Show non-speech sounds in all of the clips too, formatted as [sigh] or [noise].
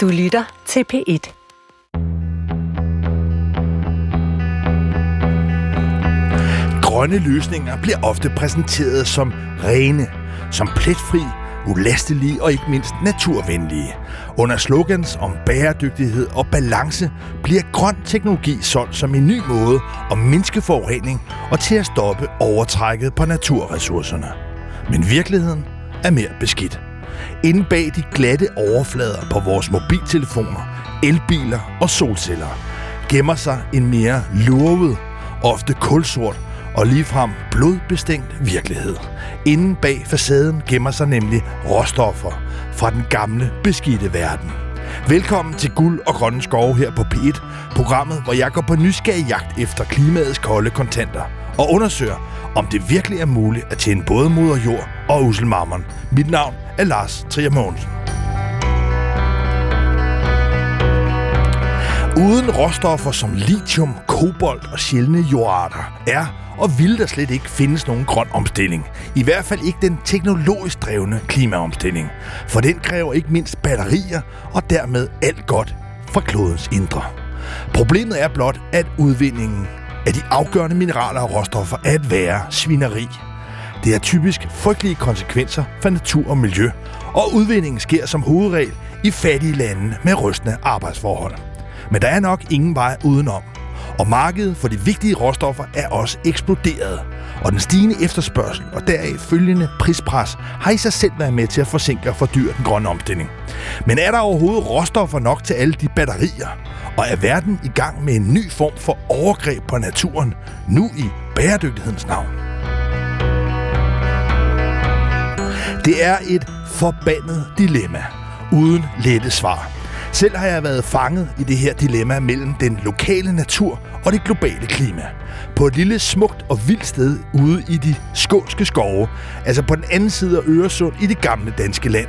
Du lytter til P1. Grønne løsninger bliver ofte præsenteret som rene, som pletfri, ulastelige og ikke mindst naturvenlige. Under slogans om bæredygtighed og balance bliver grøn teknologi solgt som en ny måde at mindske forurening og til at stoppe overtrækket på naturressourcerne. Men virkeligheden er mere beskidt. Inde bag de glatte overflader på vores mobiltelefoner, elbiler og solceller gemmer sig en mere lurvet, ofte kulsort og ligefrem blodbestænkt virkelighed. Inden bag facaden gemmer sig nemlig råstoffer fra den gamle beskidte verden. Velkommen til Guld og Grønne Skove her på P1, programmet, hvor jeg går på nysgerrig jagt efter klimaets kolde kontanter og undersøger, om det virkelig er muligt at tjene både moder jord og uselmammon. Mit navn af Lars Trier Mogensen. Uden råstoffer som lithium, kobolt og sjældne jordarter er og vil der slet ikke findes nogen grøn omstilling. I hvert fald ikke den teknologisk drevne klimaomstilling. For den kræver ikke mindst batterier og dermed alt godt fra klodens indre. Problemet er blot, at udvindingen af de afgørende mineraler og råstoffer er et værre svineri. Det er typisk frygtelige konsekvenser for natur og miljø, og udvindingen sker som hovedregel i fattige lande med rystende arbejdsforhold. Men der er nok ingen vej udenom. Og markedet for de vigtige råstoffer er også eksploderet. Og den stigende efterspørgsel og deraf følgende prispres har i sig selv været med til at forsinke og fordyre den grønne omstilling. Men er der overhovedet råstoffer nok til alle de batterier? Og er verden i gang med en ny form for overgreb på naturen, nu i bæredygtighedens navn? Det er et forbandet dilemma, uden lette svar. Selv har jeg været fanget i det her dilemma mellem den lokale natur og det globale klima. På et lille smukt og vildt sted ude i de skånske skove, altså på den anden side af Øresund i det gamle danske land.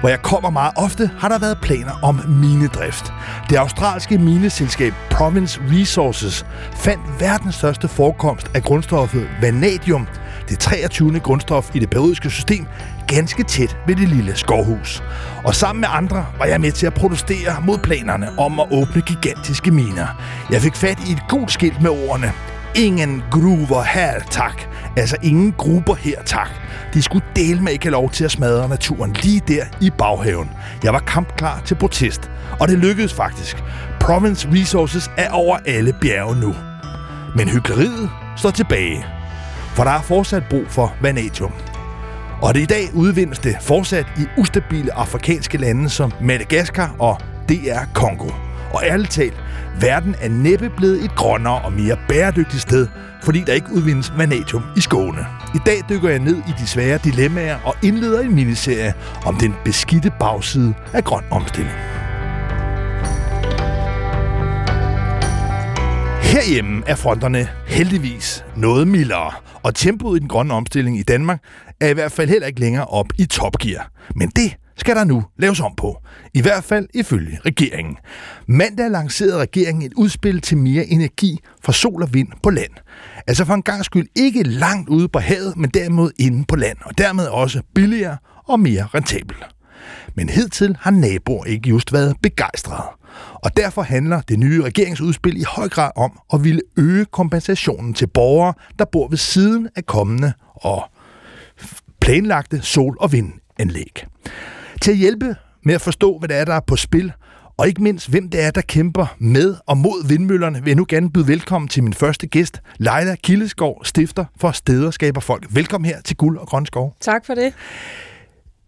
Hvor jeg kommer meget ofte, har der været planer om minedrift. Det australske mineselskab Province Resources fandt verdens største forekomst af grundstoffet vanadium, det 23. grundstof i det periodiske system, ganske tæt ved det lille skovhus. Og sammen med andre var jeg med til at protestere mod planerne om at åbne gigantiske miner. Jeg fik fat i et gult skilt med ordene Ingen gruver her, tak. Altså ingen grupper her, tak. De skulle dele med ikke have lov til at smadre naturen lige der i baghaven. Jeg var kampklar til protest, og det lykkedes faktisk. Province Resources er over alle bjerge nu. Men hyggeleriet står tilbage, for der er fortsat brug for vanadium. Og det i dag udvindes det fortsat i ustabile afrikanske lande som Madagaskar og DR Kongo. Og ærligt talt, verden er næppe blevet et grønnere og mere bæredygtigt sted, fordi der ikke udvindes vanadium i skåne. I dag dykker jeg ned i de svære dilemmaer og indleder en miniserie om den beskidte bagside af grøn omstilling. Herhjemme er fronterne heldigvis noget mildere, og tempoet i den grønne omstilling i Danmark er i hvert fald heller ikke længere op i topgear. Men det skal der nu laves om på. I hvert fald ifølge regeringen. Mandag lancerede regeringen et udspil til mere energi fra sol og vind på land. Altså for en gang skyld ikke langt ude på havet, men derimod inde på land, og dermed også billigere og mere rentabel. Men hidtil har naboer ikke just været begejstrede. Og derfor handler det nye regeringsudspil i høj grad om at ville øge kompensationen til borgere, der bor ved siden af kommende og planlagte sol- og vindanlæg. Til at hjælpe med at forstå, hvad det er, der er på spil, og ikke mindst, hvem det er, der kæmper med og mod vindmøllerne, vil jeg nu gerne byde velkommen til min første gæst, Leila Kildeskov, stifter for Steder Skaber Folk. Velkommen her til Guld og Grøn Skov. Tak for det.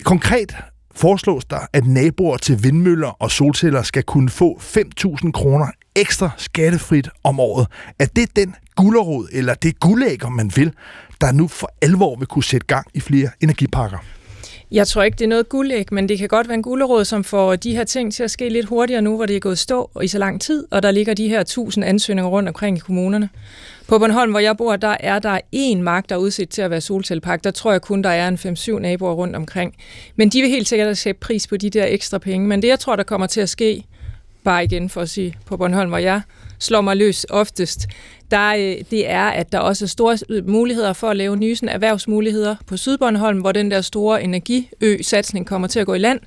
Konkret foreslås der, at naboer til vindmøller og solceller skal kunne få 5.000 kroner ekstra skattefrit om året. Er det den gullerod, eller det guldæg, om man vil, der nu for alvor vil kunne sætte gang i flere energipakker? Jeg tror ikke, det er noget guldæg, men det kan godt være en gulderåd, som får de her ting til at ske lidt hurtigere nu, hvor det er gået stå i så lang tid, og der ligger de her tusind ansøgninger rundt omkring i kommunerne. På Bornholm, hvor jeg bor, der er der én mark, der er udsat til at være solcellepark. Der tror jeg kun, der er en 5-7 naboer rundt omkring. Men de vil helt sikkert sætte pris på de der ekstra penge. Men det, jeg tror, der kommer til at ske, bare igen for at sige, på Bornholm, hvor jeg slår mig løs oftest, der, øh, det er, at der også er store øh, muligheder for at lave nye erhvervsmuligheder på Sydbornholm, hvor den der store energiø-satsning kommer til at gå i land.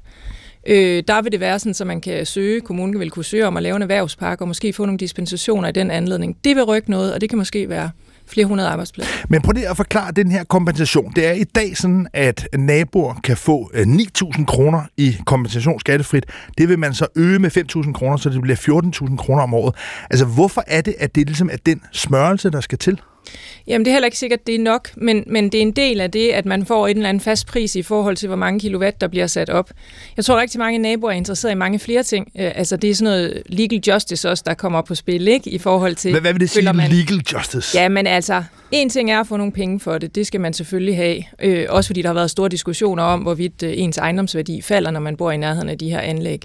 Øh, der vil det være sådan, så man kan søge, kommunen vil kunne søge om at lave en erhvervspark og måske få nogle dispensationer i den anledning. Det vil rykke noget, og det kan måske være flere hundrede arbejdspladser. Men prøv lige at forklare den her kompensation. Det er i dag sådan, at naboer kan få øh, 9.000 kroner i kompensation skattefrit. Det vil man så øge med 5.000 kroner, så det bliver 14.000 kroner om året. Altså, hvorfor er det, at det ligesom er den smørelse, der skal til? Jamen, det er heller ikke sikkert, det er nok, men, men det er en del af det, at man får en eller anden fast pris i forhold til, hvor mange kilowatt, der bliver sat op. Jeg tror rigtig mange naboer er interesseret i mange flere ting. Øh, altså, det er sådan noget legal justice også, der kommer op på spil, ikke? I forhold til... Hvad, hvad vil det sige, man, legal justice? Ja, men altså, en ting er at få nogle penge for det, det skal man selvfølgelig have. Øh, også fordi der har været store diskussioner om, hvorvidt øh, ens ejendomsværdi falder, når man bor i nærheden af de her anlæg.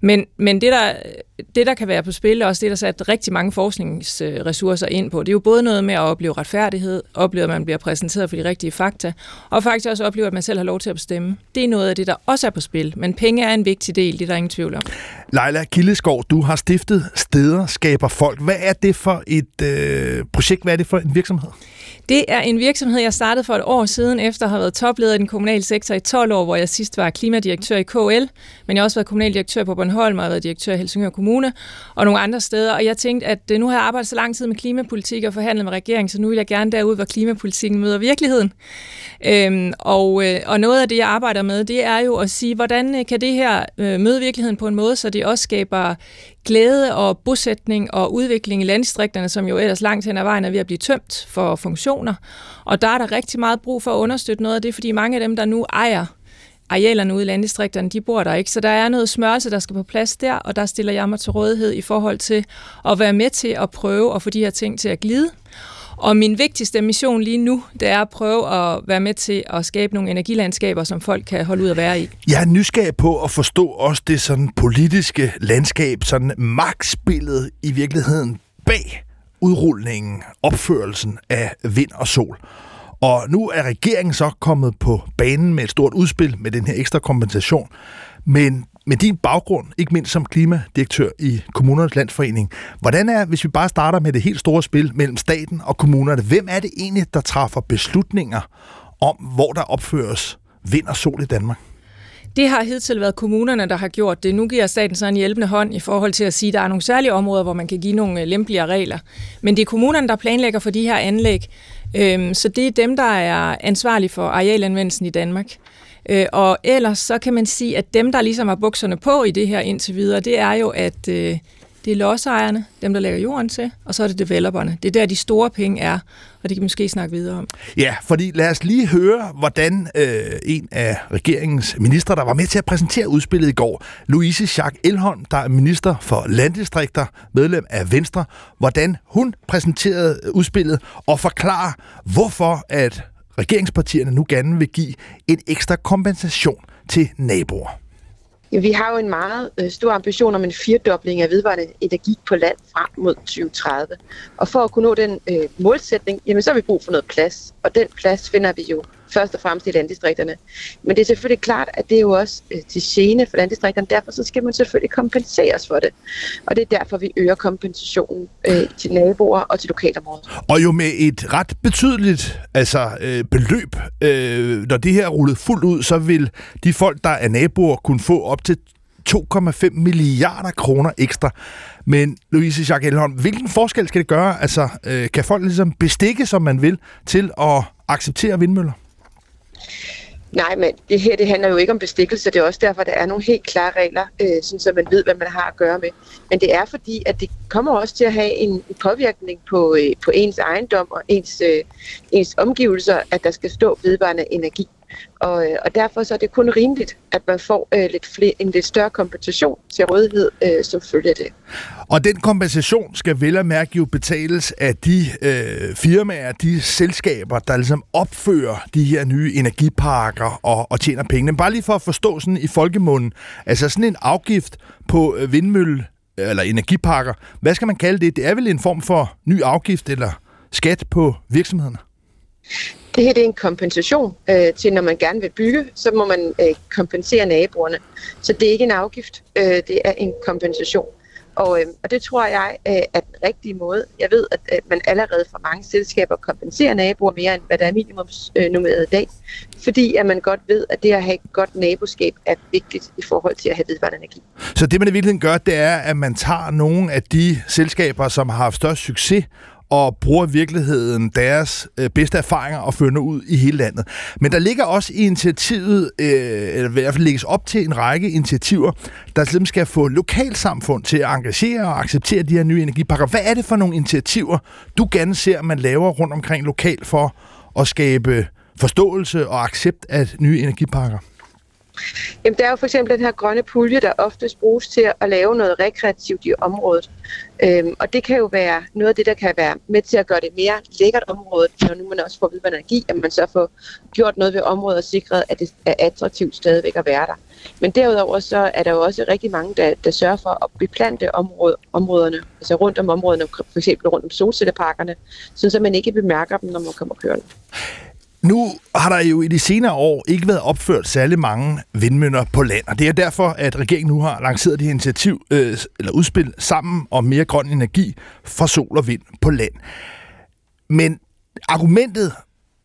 Men, men det, der, det, der kan være på spil, er også det, der sat rigtig mange forskningsressourcer ind på. Det er jo både noget med at opleve retfærdighed, opleve, at man bliver præsenteret for de rigtige fakta, og faktisk også opleve, at man selv har lov til at bestemme. Det er noget af det, der også er på spil, men penge er en vigtig del, det er der ingen tvivl om. Leila Kildeskov, du har stiftet Steder Skaber Folk. Hvad er det for et øh, projekt? Hvad er det for en virksomhed? Det er en virksomhed, jeg startede for et år siden, efter at have været topleder i den kommunale sektor i 12 år, hvor jeg sidst var klimadirektør i KL, men jeg har også været kommunaldirektør på Bornholm og været direktør i Helsingør Kommune og nogle andre steder. Og jeg tænkte, at øh, nu har jeg arbejdet så lang tid med klimapolitik og forhandlet med regeringen, så nu vil jeg gerne derud, hvor klimapolitikken møder virkeligheden. Øhm, og, øh, og noget af det, jeg arbejder med, det er jo at sige, hvordan øh, kan det her øh, møde virkeligheden på en måde, så det også skaber glæde og bosætning og udvikling i landdistrikterne, som jo ellers langt hen ad vejen er ved at blive tømt for funktioner. Og der er der rigtig meget brug for at understøtte noget af det, fordi mange af dem, der nu ejer arealerne ude i landdistrikterne, de bor der ikke. Så der er noget smørelse, der skal på plads der, og der stiller jeg mig til rådighed i forhold til at være med til at prøve at få de her ting til at glide. Og min vigtigste mission lige nu, det er at prøve at være med til at skabe nogle energilandskaber, som folk kan holde ud at være i. Jeg er nysgerrig på at forstå også det sådan politiske landskab, sådan magtspillet i virkeligheden bag udrulningen, opførelsen af vind og sol. Og nu er regeringen så kommet på banen med et stort udspil med den her ekstra kompensation. Men med din baggrund, ikke mindst som klimadirektør i Kommunernes Landsforening, hvordan er, hvis vi bare starter med det helt store spil mellem staten og kommunerne, hvem er det egentlig, der træffer beslutninger om, hvor der opføres vind og sol i Danmark? Det har hidtil været kommunerne, der har gjort det. Nu giver staten så en hjælpende hånd i forhold til at sige, at der er nogle særlige områder, hvor man kan give nogle øh, lempeligere regler. Men det er kommunerne, der planlægger for de her anlæg. Øhm, så det er dem, der er ansvarlige for arealanvendelsen i Danmark. Øh, og ellers så kan man sige, at dem, der ligesom har bukserne på i det her indtil videre, det er jo, at øh, det er lodsejerne, dem der lægger jorden til, og så er det developerne. Det er der, de store penge er, og det kan vi måske snakke videre om. Ja, fordi lad os lige høre, hvordan øh, en af regeringens minister, der var med til at præsentere udspillet i går, Louise Jacques Elholm, der er minister for landdistrikter, medlem af Venstre, hvordan hun præsenterede udspillet og forklarer, hvorfor at regeringspartierne nu gerne vil give en ekstra kompensation til naboer. Ja, vi har jo en meget øh, stor ambition om en firdobling af vedvarende energi på land frem mod 2030. Og for at kunne nå den øh, målsætning, jamen så har vi brug for noget plads. Og den plads finder vi jo først og fremmest i landdistrikterne. Men det er selvfølgelig klart, at det er jo også øh, til gene for landdistrikterne. Derfor så skal man selvfølgelig kompenseres for det. Og det er derfor, vi øger kompensationen øh, til naboer og til lokalområdet. Og jo med et ret betydeligt altså, øh, beløb. Øh, når det her er rullet fuldt ud, så vil de folk, der er naboer, kunne få op til 2,5 milliarder kroner ekstra. Men Louise Jacques Elholm, hvilken forskel skal det gøre? Altså, øh, kan folk ligesom bestikke, som man vil, til at acceptere vindmøller? Nej, men det her det handler jo ikke om bestikkelse. Det er også derfor, der er nogle helt klare regler, øh, sådan så man ved, hvad man har at gøre med. Men det er fordi, at det kommer også til at have en påvirkning på, øh, på ens ejendom og ens, øh, ens omgivelser, at der skal stå vedvarende energi. Og, øh, og derfor så er det kun rimeligt, at man får øh, lidt flere, en lidt større kompensation til rådighed øh, som følge af det. Og den kompensation skal vel og mærke jo betales af de øh, firmaer, de selskaber, der ligesom opfører de her nye energiparker og, og tjener penge. Men bare lige for at forstå sådan i folkemunden, altså sådan en afgift på øh, vindmølle eller energiparker, hvad skal man kalde det? Det er vel en form for ny afgift eller skat på virksomhederne? Det her det er en kompensation øh, til, når man gerne vil bygge, så må man øh, kompensere naboerne. Så det er ikke en afgift, øh, det er en kompensation. Og, øh, og det tror jeg øh, er den rigtige måde. Jeg ved, at øh, man allerede for mange selskaber kompenserer naboer mere, end hvad der er minimumsnummeret i dag. Fordi at man godt ved, at det at have et godt naboskab er vigtigt i forhold til at have vedvarende energi. Så det, man i virkeligheden gør, det er, at man tager nogle af de selskaber, som har haft størst succes, og bruger i virkeligheden deres øh, bedste erfaringer og fører ud i hele landet. Men der ligger også i initiativet, øh, eller i hvert fald lægges op til en række initiativer, der simpelthen skal få lokalsamfund til at engagere og acceptere de her nye energipakker. Hvad er det for nogle initiativer, du gerne ser, man laver rundt omkring lokalt for at skabe forståelse og accept af nye energipakker? Jamen, der er jo for eksempel den her grønne pulje, der oftest bruges til at lave noget rekreativt i området. Øhm, og det kan jo være noget af det, der kan være med til at gøre det mere lækkert område, når nu man også får vedvarende energi, at man så får gjort noget ved området og sikret, at det er attraktivt stadigvæk at være der. Men derudover så er der jo også rigtig mange, der, der sørger for at beplante område, områderne, altså rundt om områderne, for eksempel rundt om solcelleparkerne, så man ikke bemærker dem, når man kommer kørende. Nu har der jo i de senere år ikke været opført særlig mange vindmøller på land, og det er derfor, at regeringen nu har lanceret det initiativ, øh, eller udspil sammen om mere grøn energi for sol og vind på land. Men argumentet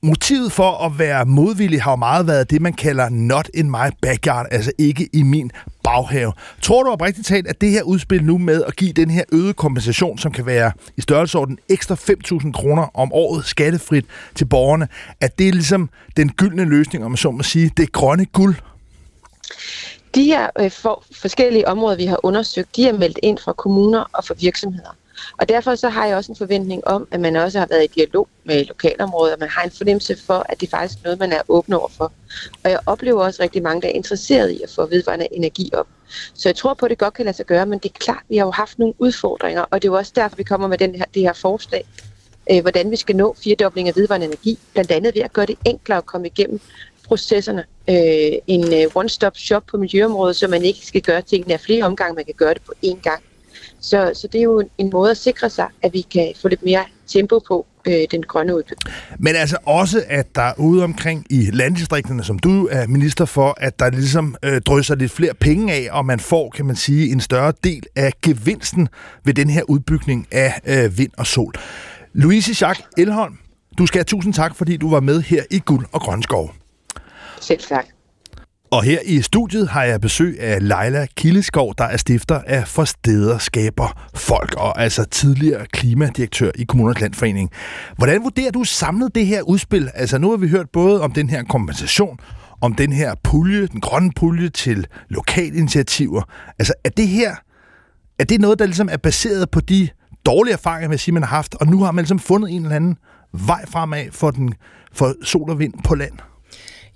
Motivet for at være modvillig har jo meget været det, man kalder not in my backyard, altså ikke i min baghave. Tror du oprigtigt talt, at det her udspil nu med at give den her øgede kompensation, som kan være i størrelsesorden ekstra 5.000 kroner om året skattefrit til borgerne, at det er ligesom den gyldne løsning, om man så må sige, det grønne guld? De her øh, for forskellige områder, vi har undersøgt, de er meldt ind fra kommuner og fra virksomheder. Og derfor så har jeg også en forventning om, at man også har været i dialog med lokalområdet, og man har en fornemmelse for, at det er faktisk noget, man er åben over for. Og jeg oplever også rigtig mange, der er interesseret i at få vedvarende energi op. Så jeg tror på, at det godt kan lade sig gøre, men det er klart, at vi har jo haft nogle udfordringer, og det er jo også derfor, vi kommer med den her, det her forslag, øh, hvordan vi skal nå firedobling af vedvarende energi, blandt andet ved at gøre det enklere at komme igennem processerne. Øh, en øh, one-stop shop på miljøområdet, så man ikke skal gøre tingene af flere omgange, man kan gøre det på én gang. Så, så det er jo en, måde at sikre sig, at vi kan få lidt mere tempo på øh, den grønne udbygning. Men altså også, at der ude omkring i landdistrikterne, som du er minister for, at der ligesom øh, drysser lidt flere penge af, og man får, kan man sige, en større del af gevinsten ved den her udbygning af øh, vind og sol. Louise Jacques Elholm, du skal have tusind tak, fordi du var med her i Guld og Grønskov. Selv tak. Og her i studiet har jeg besøg af Leila Kildeskov, der er stifter af Forsteder Skaber Folk, og altså tidligere klimadirektør i Kommunernes Landforening. Hvordan vurderer du samlet det her udspil? Altså nu har vi hørt både om den her kompensation, om den her pulje, den grønne pulje til lokale initiativer. Altså er det her, er det noget, der ligesom er baseret på de dårlige erfaringer, vil sige, man har haft, og nu har man ligesom fundet en eller anden vej fremad for, den, for sol og vind på land?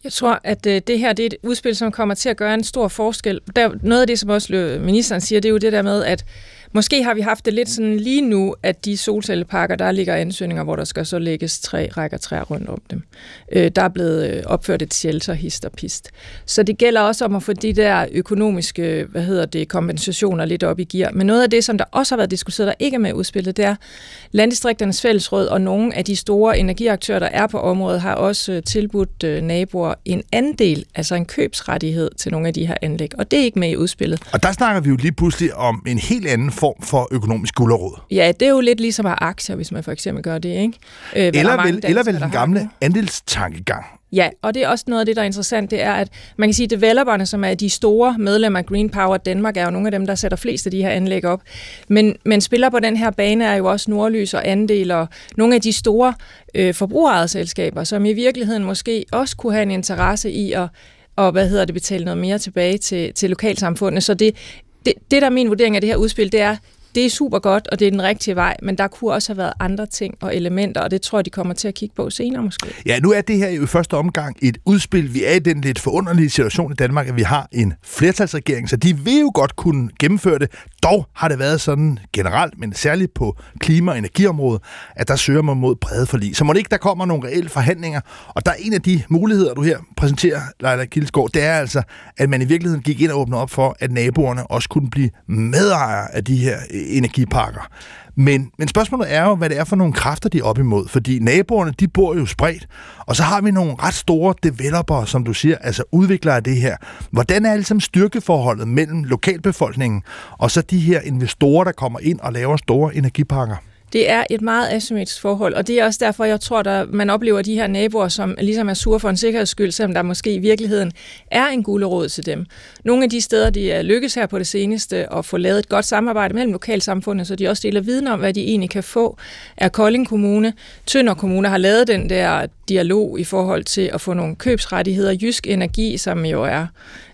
Jeg tror, at øh, det her det er et udspil, som kommer til at gøre en stor forskel. Der, noget af det, som også øh, ministeren siger, det er jo det der med, at Måske har vi haft det lidt sådan lige nu, at de solcelleparker, der ligger ansøgninger, hvor der skal så lægges tre rækker træer rundt om dem. Øh, der er blevet øh, opført et shelter, hist og pist. Så det gælder også om at få de der økonomiske, hvad hedder det, kompensationer lidt op i gear. Men noget af det, som der også har været diskuteret, der ikke er med udspillet, det er landdistrikternes fællesråd og nogle af de store energiaktører, der er på området, har også øh, tilbudt øh, naboer en andel, altså en købsrettighed til nogle af de her anlæg. Og det er ikke med i udspillet. Og der snakker vi jo lige pludselig om en helt anden form for økonomisk gulderråd. Ja, det er jo lidt ligesom at have aktier, hvis man for eksempel gør det, ikke? Øh, eller, vel, danskere, eller vel den gamle andelstankegang. Ja, og det er også noget af det, der er interessant, det er, at man kan sige, at developerne, som er de store medlemmer af Green Power Danmark, er jo nogle af dem, der sætter flest af de her anlæg op. Men, men spiller på den her bane er jo også Nordlys og Andel og nogle af de store øh, forbrugerede selskaber, som i virkeligheden måske også kunne have en interesse i at og hvad hedder det, betale noget mere tilbage til, til lokalsamfundet. Så det, det, det, der er min vurdering af det her udspil, det er, det er super godt, og det er den rigtige vej, men der kunne også have været andre ting og elementer, og det tror jeg, de kommer til at kigge på senere måske. Ja, nu er det her i første omgang et udspil. Vi er i den lidt forunderlige situation i Danmark, at vi har en flertalsregering, så de vil jo godt kunne gennemføre det. Dog har det været sådan generelt, men særligt på klima- og energiområdet, at der søger man mod brede forlig. Så må det ikke, der kommer nogle reelle forhandlinger, og der er en af de muligheder, du her præsenterer, Leila Kildesgaard, det er altså, at man i virkeligheden gik ind og åbnede op for, at naboerne også kunne blive medejere af de her energiparker. Men, men spørgsmålet er jo, hvad det er for nogle kræfter, de er op imod. Fordi naboerne, de bor jo spredt. Og så har vi nogle ret store developer, som du siger, altså udviklere af det her. Hvordan er ligesom styrkeforholdet mellem lokalbefolkningen og så de her investorer, der kommer ind og laver store energiparker? Det er et meget asymmetrisk forhold, og det er også derfor, jeg tror, at man oplever de her naboer, som ligesom er sure for en sikkerheds skyld, selvom der måske i virkeligheden er en gulerod til dem. Nogle af de steder, de er lykkes her på det seneste at få lavet et godt samarbejde mellem lokalsamfundet, så de også deler viden om, hvad de egentlig kan få, er Kolding Kommune. Tønder Kommune har lavet den der dialog i forhold til at få nogle købsrettigheder. Jysk Energi, som jo er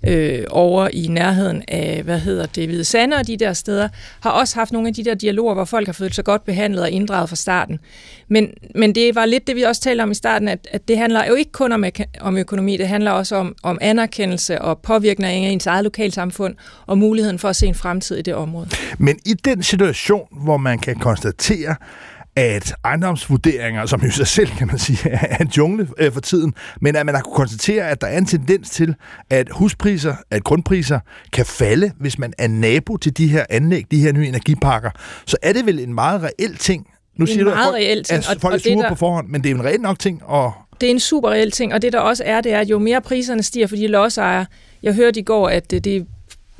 øh, over i nærheden af, hvad hedder det, Hvide Sande og de der steder, har også haft nogle af de der dialoger, hvor folk har følt sig godt behandlet og inddraget fra starten. Men, men det var lidt det, vi også talte om i starten, at, at det handler jo ikke kun om, om økonomi, det handler også om, om anerkendelse og påvirkning af ens eget lokalsamfund og muligheden for at se en fremtid i det område. Men i den situation, hvor man kan konstatere, at ejendomsvurderinger, som jo sig selv, kan man sige, er en jungle øh, for tiden, men at man har kunne konstatere, at der er en tendens til, at huspriser, at grundpriser kan falde, hvis man er nabo til de her anlæg, de her nye energiparker, så er det vel en meget reel ting. Nu siger du, at folk, ting, at folk er sure på forhånd, men det er en reel nok ting at det er en super reel ting, og det der også er, det er, at jo mere priserne stiger for de lodsejere, jeg hørte i går, at det,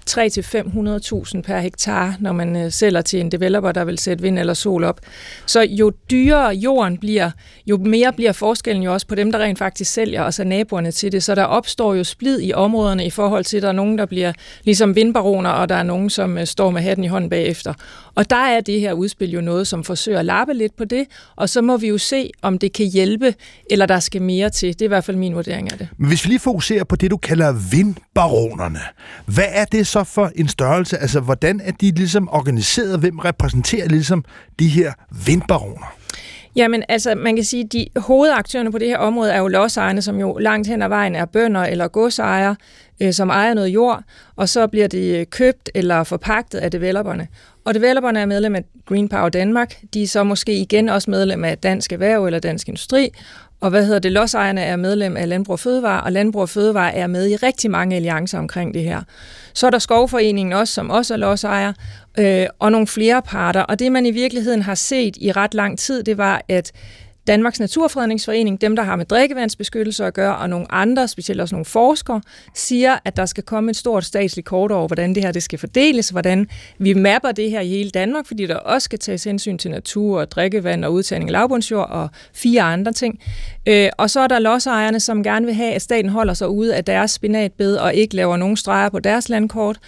det 3-500.000 per hektar, når man øh, sælger til en developer, der vil sætte vind eller sol op. Så jo dyrere jorden bliver, jo mere bliver forskellen jo også på dem, der rent faktisk sælger, og så naboerne til det. Så der opstår jo splid i områderne i forhold til, at der er nogen, der bliver ligesom vindbaroner, og der er nogen, som øh, står med hatten i hånden bagefter. Og der er det her udspil jo noget, som forsøger at lappe lidt på det, og så må vi jo se, om det kan hjælpe, eller der skal mere til. Det er i hvert fald min vurdering af det. Men hvis vi lige fokuserer på det, du kalder vindbaronerne, hvad er det så for en størrelse? Altså, hvordan er de ligesom organiseret? Hvem repræsenterer ligesom de her vindbaroner? Jamen, altså, man kan sige, at de hovedaktørerne på det her område er jo lodsejerne, som jo langt hen ad vejen er bønder eller godsejere, øh, som ejer noget jord, og så bliver det øh, købt eller forpagtet af developerne. Og developerne er medlem af Green Power Danmark. De er så måske igen også medlem af Dansk Erhverv eller Dansk Industri. Og hvad hedder det? Lodsejerne er medlem af Landbrug og Fødevare, og Landbrug og Fødevare er med i rigtig mange alliancer omkring det her. Så er der Skovforeningen også, som også er lodsejer, øh, og nogle flere parter. Og det man i virkeligheden har set i ret lang tid, det var, at Danmarks Naturfredningsforening, dem der har med drikkevandsbeskyttelse at gøre, og nogle andre, specielt også nogle forskere, siger, at der skal komme et stort statsligt kort over, hvordan det her det skal fordeles, hvordan vi mapper det her i hele Danmark, fordi der også skal tages hensyn til natur, og drikkevand og udtagning af lavbundsjord og fire andre ting. Øh, og så er der lodsejerne, som gerne vil have, at staten holder sig ude af deres spinatbed og ikke laver nogen streger på deres landkort.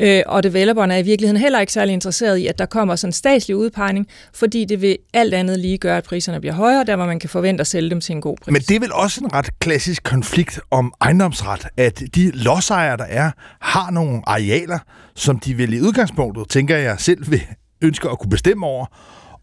Øh, og developerne er i virkeligheden heller ikke særlig interesseret i, at der kommer sådan en statslig udpegning, fordi det vil alt andet lige gøre, at priserne bliver højere, der hvor man kan forvente at sælge dem til en god pris. Men det er vel også en ret klassisk konflikt om ejendomsret, at de lodsejere, der er, har nogle arealer, som de vil i udgangspunktet, tænker jeg selv, vil ønske at kunne bestemme over,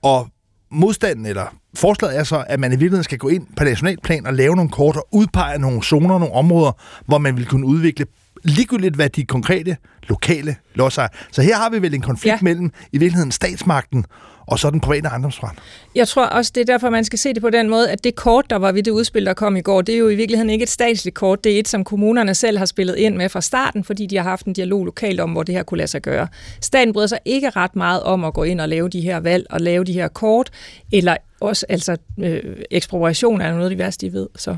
og modstanden eller forslaget er så, at man i virkeligheden skal gå ind på nationalplan og lave nogle kort og udpege nogle zoner, nogle områder, hvor man vil kunne udvikle ligegyldigt, hvad de konkrete lokale lodser Så her har vi vel en konflikt ja. mellem i virkeligheden statsmagten og så den private ejendomsret. Jeg tror også, det er derfor, man skal se det på den måde, at det kort, der var ved det udspil, der kom i går, det er jo i virkeligheden ikke et statsligt kort. Det er et, som kommunerne selv har spillet ind med fra starten, fordi de har haft en dialog lokalt om, hvor det her kunne lade sig gøre. Staten bryder sig ikke ret meget om at gå ind og lave de her valg og lave de her kort, eller også altså øh, ekspropriation er noget af det værste, de ved. Så.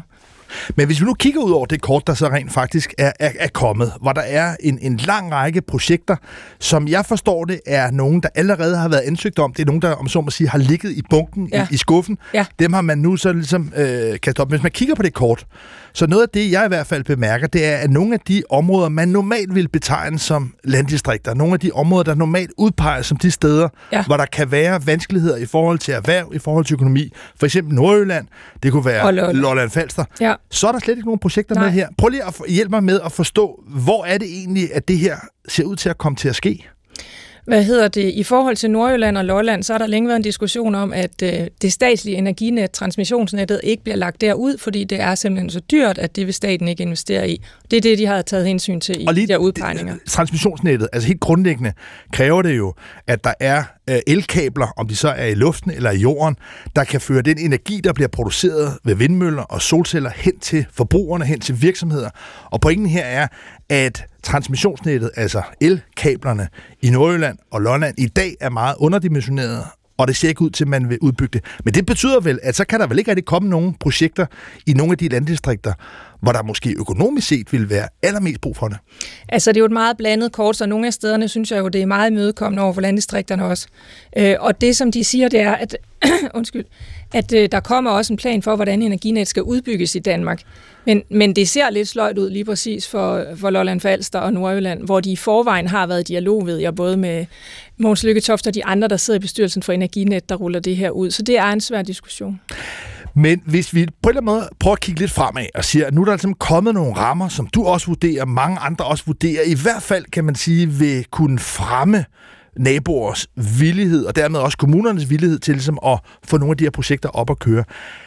Men hvis vi nu kigger ud over det kort, der så rent faktisk er, er, er kommet, hvor der er en, en lang række projekter, som jeg forstår det, er nogen, der allerede har været ansøgt om. Det er nogen, der, om så må sige, har ligget i bunken, ja. i, i skuffen. Ja. Dem har man nu så ligesom øh, kastet op. Hvis man kigger på det kort, så noget af det, jeg i hvert fald bemærker, det er, at nogle af de områder, man normalt vil betegne som landdistrikter, nogle af de områder, der normalt udpeges som de steder, ja. hvor der kan være vanskeligheder i forhold til erhverv, i forhold til økonomi, for eksempel Nordjylland, det kunne være Lolland Falster, ja. Så er der slet ikke nogen projekter Nej. med her. Prøv lige at hjælpe mig med at forstå, hvor er det egentlig, at det her ser ud til at komme til at ske? Hvad hedder det? I forhold til Nordjylland og Lolland, så har der længe været en diskussion om, at øh, det statslige energinet, transmissionsnettet, ikke bliver lagt derud, fordi det er simpelthen så dyrt, at det vil staten ikke investere i. Det er det, de har taget hensyn til i og lige, de der udpegninger. Transmissionsnettet, altså helt grundlæggende, kræver det jo, at der er øh, elkabler, om de så er i luften eller i jorden, der kan føre den energi, der bliver produceret ved vindmøller og solceller hen til forbrugerne, hen til virksomheder. Og pointen her er, at transmissionsnettet, altså elkablerne i Nordjylland og Lolland, i dag er meget underdimensioneret og det ser ikke ud til, at man vil udbygge det. Men det betyder vel, at så kan der vel ikke rigtig komme nogen projekter i nogle af de landdistrikter, hvor der måske økonomisk set vil være allermest brug for det? Altså, det er jo et meget blandet kort, så nogle af stederne synes jeg jo, det er meget imødekommende over for landdistrikterne også. Øh, og det, som de siger, det er, at, [clears throat] undskyld, at øh, der kommer også en plan for, hvordan Energinet skal udbygges i Danmark. Men, men det ser lidt sløjt ud lige præcis for, for Lolland Falster og Nordjylland, hvor de i forvejen har været i dialog, ved jeg, både med Mogens Lykketoft og de andre, der sidder i bestyrelsen for Energinet, der ruller det her ud. Så det er en svær diskussion. Men hvis vi på en eller anden måde prøver at kigge lidt fremad og siger, at nu er der altså kommet nogle rammer, som du også vurderer, mange andre også vurderer, i hvert fald kan man sige, vil kunne fremme naboers villighed, og dermed også kommunernes villighed til ligesom at få nogle af de her projekter op at køre.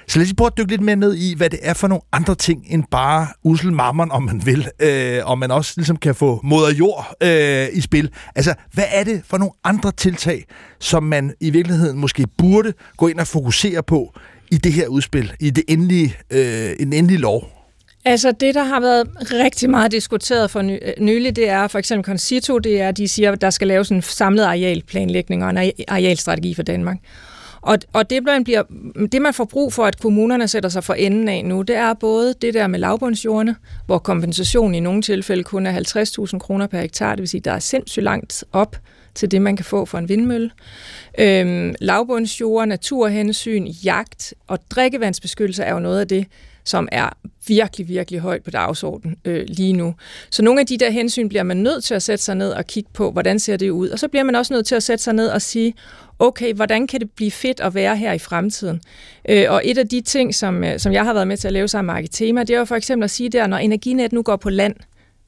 Så lad os lige prøve at dykke lidt mere ned i, hvad det er for nogle andre ting end bare usel mammon, om man vil, øh, og man også ligesom kan få moder jord øh, i spil. Altså, hvad er det for nogle andre tiltag, som man i virkeligheden måske burde gå ind og fokusere på i det her udspil, i det endelige, øh, en endelige lov? Altså det, der har været rigtig meget diskuteret for øh, nylig, det er for eksempel Concito, det er, at de siger, at der skal laves en samlet arealplanlægning og en arealstrategi for Danmark. Og, og det, bliver, det, man får brug for, at kommunerne sætter sig for enden af nu, det er både det der med lavbundsjordene, hvor kompensationen i nogle tilfælde kun er 50.000 kroner per hektar, det vil sige, der er sindssygt langt op til det, man kan få for en vindmølle. Øhm, lavbundsjord, naturhensyn, jagt og drikkevandsbeskyttelse er jo noget af det, som er virkelig, virkelig højt på dagsordenen øh, lige nu. Så nogle af de der hensyn bliver man nødt til at sætte sig ned og kigge på, hvordan ser det ud. Og så bliver man også nødt til at sætte sig ned og sige, okay, hvordan kan det blive fedt at være her i fremtiden? Øh, og et af de ting, som, øh, som jeg har været med til at lave sammen med Arkitema, det er jo for eksempel at sige der, når Energinet nu går på land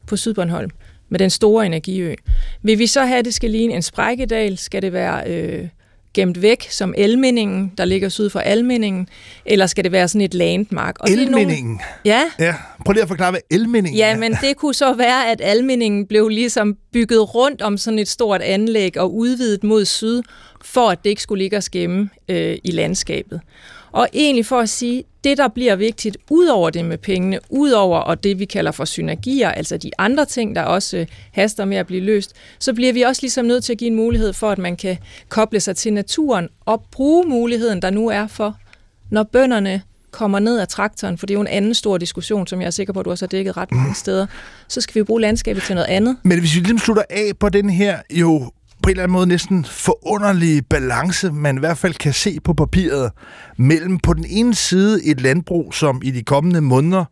på Sydbornholm, med den store energiø, vil vi så have, at det skal ligne en sprækkedal? Skal det være... Øh, gemt væk som elmindingen, der ligger syd for Almindingen, eller skal det være sådan et landmark? Og elmindingen? Nogle... Ja. ja. Prøv lige at forklare, hvad elmindingen Ja, men det kunne så være, at Almindingen blev ligesom bygget rundt om sådan et stort anlæg og udvidet mod syd, for at det ikke skulle ligge og skæmme øh, i landskabet. Og egentlig for at sige, det der bliver vigtigt, ud over det med pengene, ud over og det vi kalder for synergier, altså de andre ting, der også øh, haster med at blive løst, så bliver vi også ligesom nødt til at give en mulighed for, at man kan koble sig til naturen og bruge muligheden, der nu er for, når bønderne kommer ned af traktoren, for det er jo en anden stor diskussion, som jeg er sikker på, at du også har dækket ret mange steder, så skal vi bruge landskabet til noget andet. Men hvis vi ligesom slutter af på den her jo på en eller anden måde næsten forunderlige balance, man i hvert fald kan se på papiret, mellem på den ene side et landbrug, som i de kommende måneder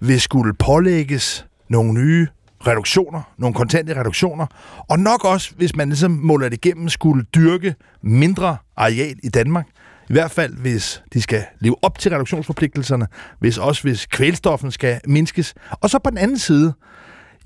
vil skulle pålægges nogle nye reduktioner, nogle kontante reduktioner, og nok også, hvis man ligesom måler det igennem, skulle dyrke mindre areal i Danmark. I hvert fald, hvis de skal leve op til reduktionsforpligtelserne, hvis også hvis kvælstoffen skal mindskes. Og så på den anden side,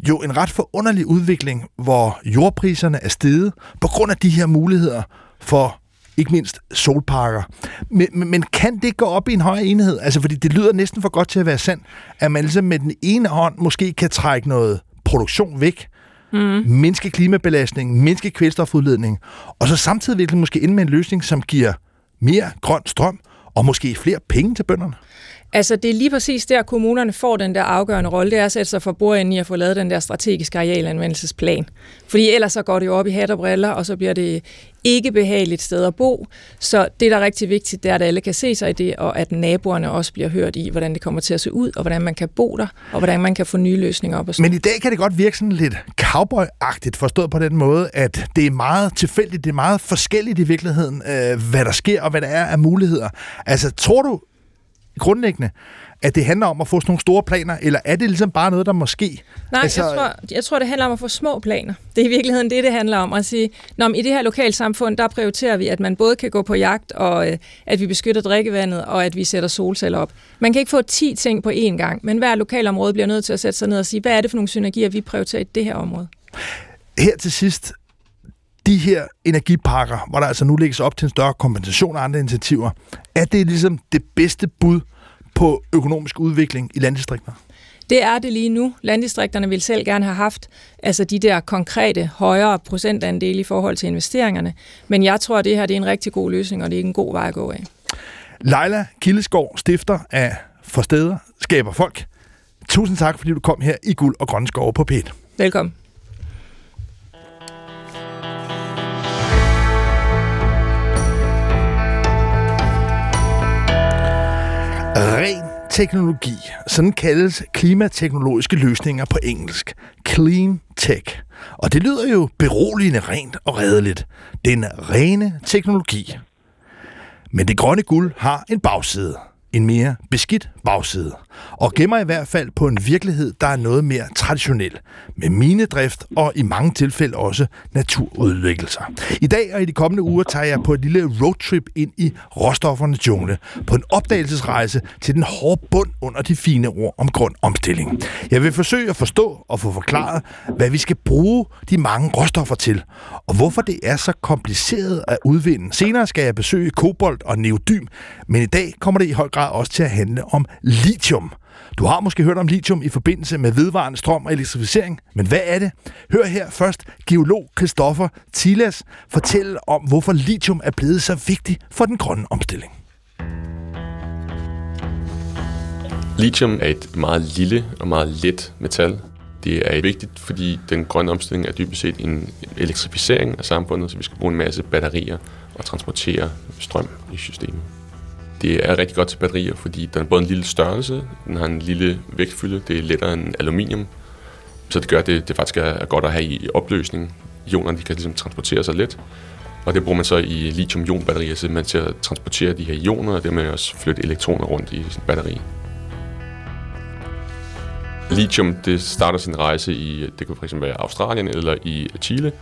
jo en ret forunderlig udvikling, hvor jordpriserne er steget på grund af de her muligheder for ikke mindst solparker. Men, men, men kan det gå op i en højere enhed? Altså, fordi det lyder næsten for godt til at være sandt, at man ligesom med den ene hånd måske kan trække noget produktion væk, mm. mindske klimabelastning, mindske kvælstofudledning, og så samtidig virkelig måske ind med en løsning, som giver mere grøn strøm, og måske flere penge til bønderne? Altså, det er lige præcis der, kommunerne får den der afgørende rolle, det er at sætte sig for bordenden i at få lavet den der strategiske arealanvendelsesplan. Fordi ellers så går det jo op i hat og briller, og så bliver det ikke behageligt sted at bo. Så det, der er rigtig vigtigt, det er, at alle kan se sig i det, og at naboerne også bliver hørt i, hvordan det kommer til at se ud, og hvordan man kan bo der, og hvordan man kan få nye løsninger op. Og Men i dag kan det godt virke sådan lidt cowboy forstået på den måde, at det er meget tilfældigt, det er meget forskelligt i virkeligheden, øh, hvad der sker, og hvad der er af muligheder. Altså, tror du, grundlæggende, at det handler om at få sådan nogle store planer, eller er det ligesom bare noget, der måske... Nej, altså... jeg, tror, jeg tror, det handler om at få små planer. Det er i virkeligheden det, det handler om. At sige, når i det her lokalsamfund, der prioriterer vi, at man både kan gå på jagt, og øh, at vi beskytter drikkevandet, og at vi sætter solceller op. Man kan ikke få 10 ting på én gang, men hver lokalområde bliver nødt til at sætte sig ned og sige, hvad er det for nogle synergier, vi prioriterer i det her område? Her til sidst, de her energipakker, hvor der altså nu lægges op til en større kompensation og andre initiativer, er det ligesom det bedste bud på økonomisk udvikling i landdistrikterne? Det er det lige nu. Landdistrikterne vil selv gerne have haft altså de der konkrete højere procentandele i forhold til investeringerne. Men jeg tror, at det her det er en rigtig god løsning, og det er en god vej at gå af. Leila Kildeskov, stifter af Forsteder, skaber folk. Tusind tak, fordi du kom her i Guld og Grønne Skove på P1. Velkommen. Teknologi, sådan kaldes klimateknologiske løsninger på engelsk, clean tech. Og det lyder jo beroligende rent og redeligt. Den rene teknologi. Men det grønne guld har en bagside – en mere beskidt bagside, og gemmer i hvert fald på en virkelighed, der er noget mere traditionel, med minedrift og i mange tilfælde også naturudvikkelser. I dag og i de kommende uger tager jeg på et lille roadtrip ind i råstoffernes jungle, på en opdagelsesrejse til den hårde bund under de fine ord om grøn omstilling. Jeg vil forsøge at forstå og få forklaret, hvad vi skal bruge de mange råstoffer til, og hvorfor det er så kompliceret at udvinde. Senere skal jeg besøge kobolt og neodym, men i dag kommer det i høj grad grad også til at handle om lithium. Du har måske hørt om lithium i forbindelse med vedvarende strøm og elektrificering, men hvad er det? Hør her først geolog Christoffer Tilas fortælle om, hvorfor lithium er blevet så vigtig for den grønne omstilling. Lithium er et meget lille og meget let metal. Det er vigtigt, fordi den grønne omstilling er dybest set en elektrificering af samfundet, så vi skal bruge en masse batterier og transportere strøm i systemet. Det er rigtig godt til batterier, fordi den har både en lille størrelse, den har en lille vægtfylde, det er lettere end aluminium, så det gør, at det, det faktisk er godt at have i opløsning. Ionerne de kan ligesom transportere sig let, og det bruger man så i lithium-ion-batterier simpelthen til at transportere de her ioner, og dermed også flytte elektroner rundt i sin batteri. Lithium det starter sin rejse i, det kan fx være Australien eller i Chile,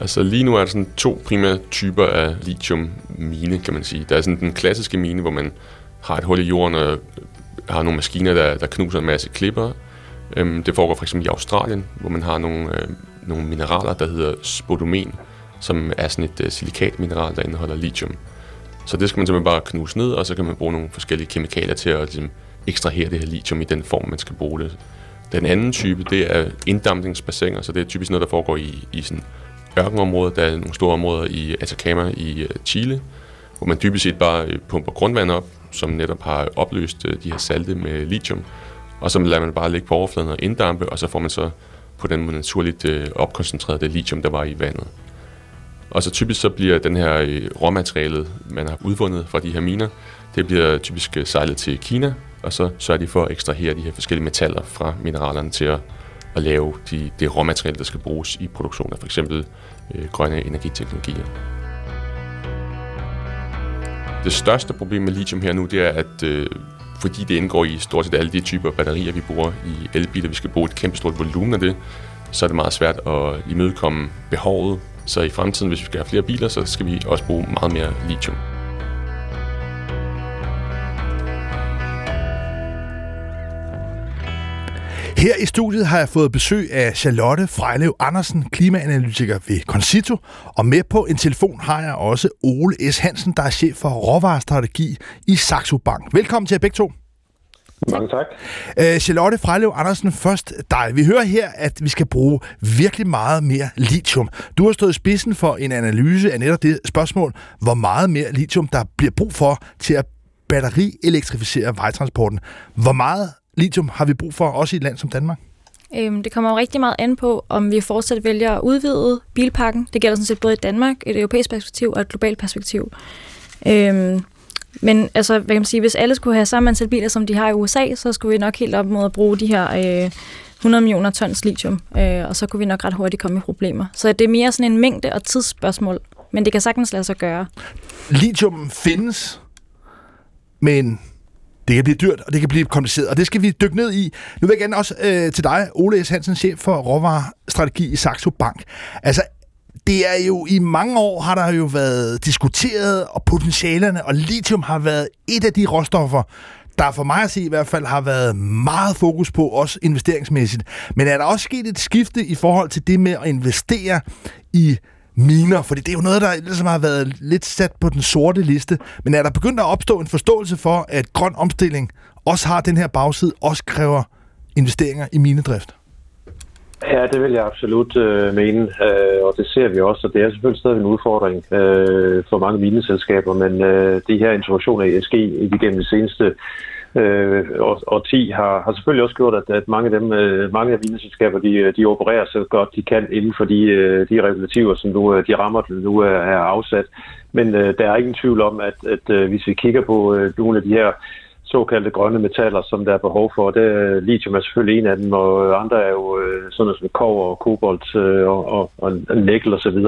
Altså lige nu er der sådan to primære typer af lithium-mine, kan man sige. Der er sådan den klassiske mine, hvor man har et hul i jorden og øh, har nogle maskiner, der, der knuser en masse klipper. Øhm, det foregår for eksempel i Australien, hvor man har nogle, øh, nogle mineraler, der hedder spodomen, som er sådan et øh, silikatmineral, der indeholder lithium. Så det skal man simpelthen bare knuse ned, og så kan man bruge nogle forskellige kemikalier til at ligesom, ekstrahere det her lithium i den form, man skal bruge det. Den anden type, det er inddampningsbassiner, så det er typisk noget, der foregår i, i sådan ørkenområder. Der er nogle store områder i Atacama i øh, Chile, hvor man dybest set bare øh, pumper grundvand op, som netop har opløst øh, de her salte med lithium. Og så lader man bare ligge på overfladen og inddampe, og så får man så på den måde naturligt opkoncentreret det lithium, der var i vandet. Og så typisk så bliver den her råmaterialet, man har udvundet fra de her miner, det bliver typisk sejlet til Kina, og så sørger de for at ekstrahere de her forskellige metaller fra mineralerne til at at lave de, det råmateriale, der skal bruges i produktion af for eksempel øh, grønne energiteknologier. Det største problem med lithium her nu, det er, at øh, fordi det indgår i stort set alle de typer batterier, vi bruger i elbiler, vi skal bruge et kæmpe stort volumen af det, så er det meget svært at imødekomme behovet. Så i fremtiden, hvis vi skal have flere biler, så skal vi også bruge meget mere lithium. Her i studiet har jeg fået besøg af Charlotte Frejlev Andersen, klimaanalytiker ved Concito, og med på en telefon har jeg også Ole S. Hansen, der er chef for råvarestrategi i Saxo Bank. Velkommen til jer begge to. Mange tak. Uh, Charlotte Frejlev Andersen, først dig. Vi hører her, at vi skal bruge virkelig meget mere lithium. Du har stået i spidsen for en analyse af netop det spørgsmål, hvor meget mere lithium der bliver brug for til at batteri-elektrificere vejtransporten. Hvor meget lithium har vi brug for, også i et land som Danmark? Øhm, det kommer jo rigtig meget an på, om vi fortsat vælger at udvide bilpakken. Det gælder sådan set både i Danmark, et europæisk perspektiv og et globalt perspektiv. Øhm, men altså, hvad kan man sige, hvis alle skulle have samme antal biler, som de har i USA, så skulle vi nok helt op mod at bruge de her øh, 100 millioner tons lithium, øh, og så kunne vi nok ret hurtigt komme i problemer. Så det er mere sådan en mængde- og tidsspørgsmål, men det kan sagtens lade sig gøre. Lithium findes, men det kan blive dyrt, og det kan blive kompliceret, og det skal vi dykke ned i. Nu vil jeg gerne også øh, til dig, Ole S. Hansen, chef for råvarestrategi i Saxo Bank. Altså, det er jo i mange år har der jo været diskuteret, og potentialerne, og lithium har været et af de råstoffer, der for mig at se i hvert fald har været meget fokus på, også investeringsmæssigt. Men er der også sket et skifte i forhold til det med at investere i miner, fordi det er jo noget, der ligesom har været lidt sat på den sorte liste. Men er der begyndt at opstå en forståelse for, at grøn omstilling også har den her bagside, også kræver investeringer i minedrift? Ja, det vil jeg absolut øh, mene, øh, og det ser vi også, og det er selvfølgelig stadig en udfordring øh, for mange mineselskaber, men øh, de her introduktioner i SG igennem de seneste øh, øh, og, og 10 har, har selvfølgelig også gjort, at, at mange af dem, øh, mange af vinselskaber, de, øh, de opererer så godt de kan inden for de, øh, de regulativer, som nu, øh, de rammer, der nu er, er afsat. Men øh, der er ingen tvivl om, at, at øh, hvis vi kigger på øh, nogle af de her såkaldte grønne metaller, som der er behov for. Det, lithium er selvfølgelig en af dem, og andre er jo øh, sådan noget som kover og kobolt øh, og, og, og nikkel osv.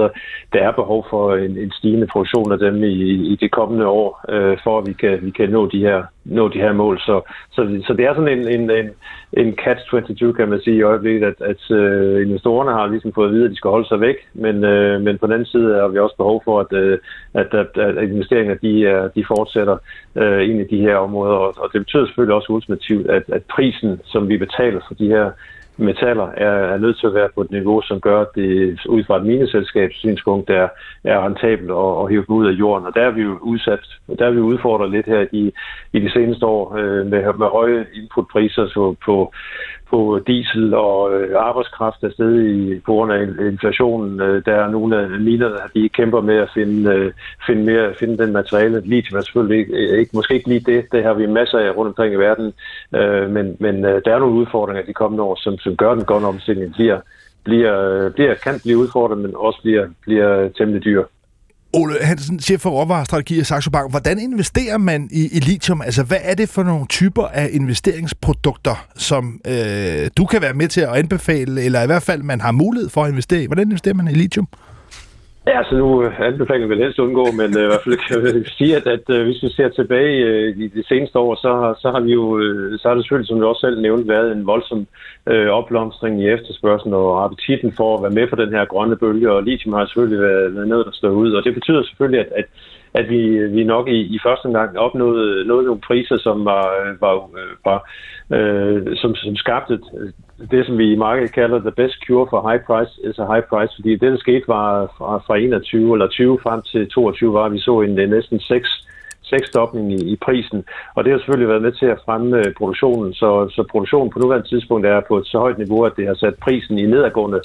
Der er behov for en, en stigende produktion af dem i, i det kommende år, øh, for at vi kan, vi kan nå de her nå de her mål. Så, så, så det er sådan en, en, en, en catch-22, kan man sige i øjeblikket, at, at øh, investorerne har ligesom fået at vide, at de skal holde sig væk, men, øh, men på den anden side har vi også behov for, at, øh, at, at, at investeringer de, de fortsætter øh, ind i de her områder, og, og det betyder selvfølgelig også ultimativt, at, at prisen, som vi betaler for de her metaller er, er nødt til at være på et niveau, som gør, at det ud fra et mineselskabs synspunkt er, er rentabelt at, at hive dem ud af jorden. Og der er vi jo udsat, der er vi udfordret lidt her i, i de seneste år øh, med, med høje inputpriser så på, på diesel og øh, arbejdskraft er stedet i, på grund af inflationen. Øh, der er nogle af minerne, de kæmper med at finde, øh, finde, mere, finde den materiale. Lithium er selvfølgelig ikke, øh, ikke, måske ikke lige det. Det har vi masser af rundt omkring i verden. Øh, men men øh, der er nogle udfordringer de kommende år, som, som gør den grønne omstilling bliver, bliver, øh, bliver, kan blive udfordret, men også bliver, bliver temmelig dyr. Ole Hansen, chef for råvarestrategi i Saxo Bank. Hvordan investerer man i, i lithium? Altså, hvad er det for nogle typer af investeringsprodukter, som øh, du kan være med til at anbefale, eller i hvert fald man har mulighed for at investere i? Hvordan investerer man i lithium? Ja, så nu øh, anbefaler vi helst undgå, men øh, i hvert fald kan vi sige, at, at øh, hvis vi ser tilbage i de seneste år, så, så har vi jo, så har det selvfølgelig, som du også selv nævnte, været en voldsom øh, opblomstring i efterspørgselen og appetitten for at være med på den her grønne bølge, og lithium har selvfølgelig været, været noget, der står ud, og det betyder selvfølgelig, at, at at vi, vi nok i, i første gang opnåede nåede nogle priser, som var, var, var øh, som, som skabte det, som vi i markedet kalder the best cure for high price, is a high price, fordi det, der skete var fra, fra 21 eller 20 frem til 22, var, at vi så en, en næsten 6 seksdobling i, i prisen, og det har selvfølgelig været med til at fremme øh, produktionen, så, så produktionen på nuværende tidspunkt er på et så højt niveau, at det har sat prisen i nedadgående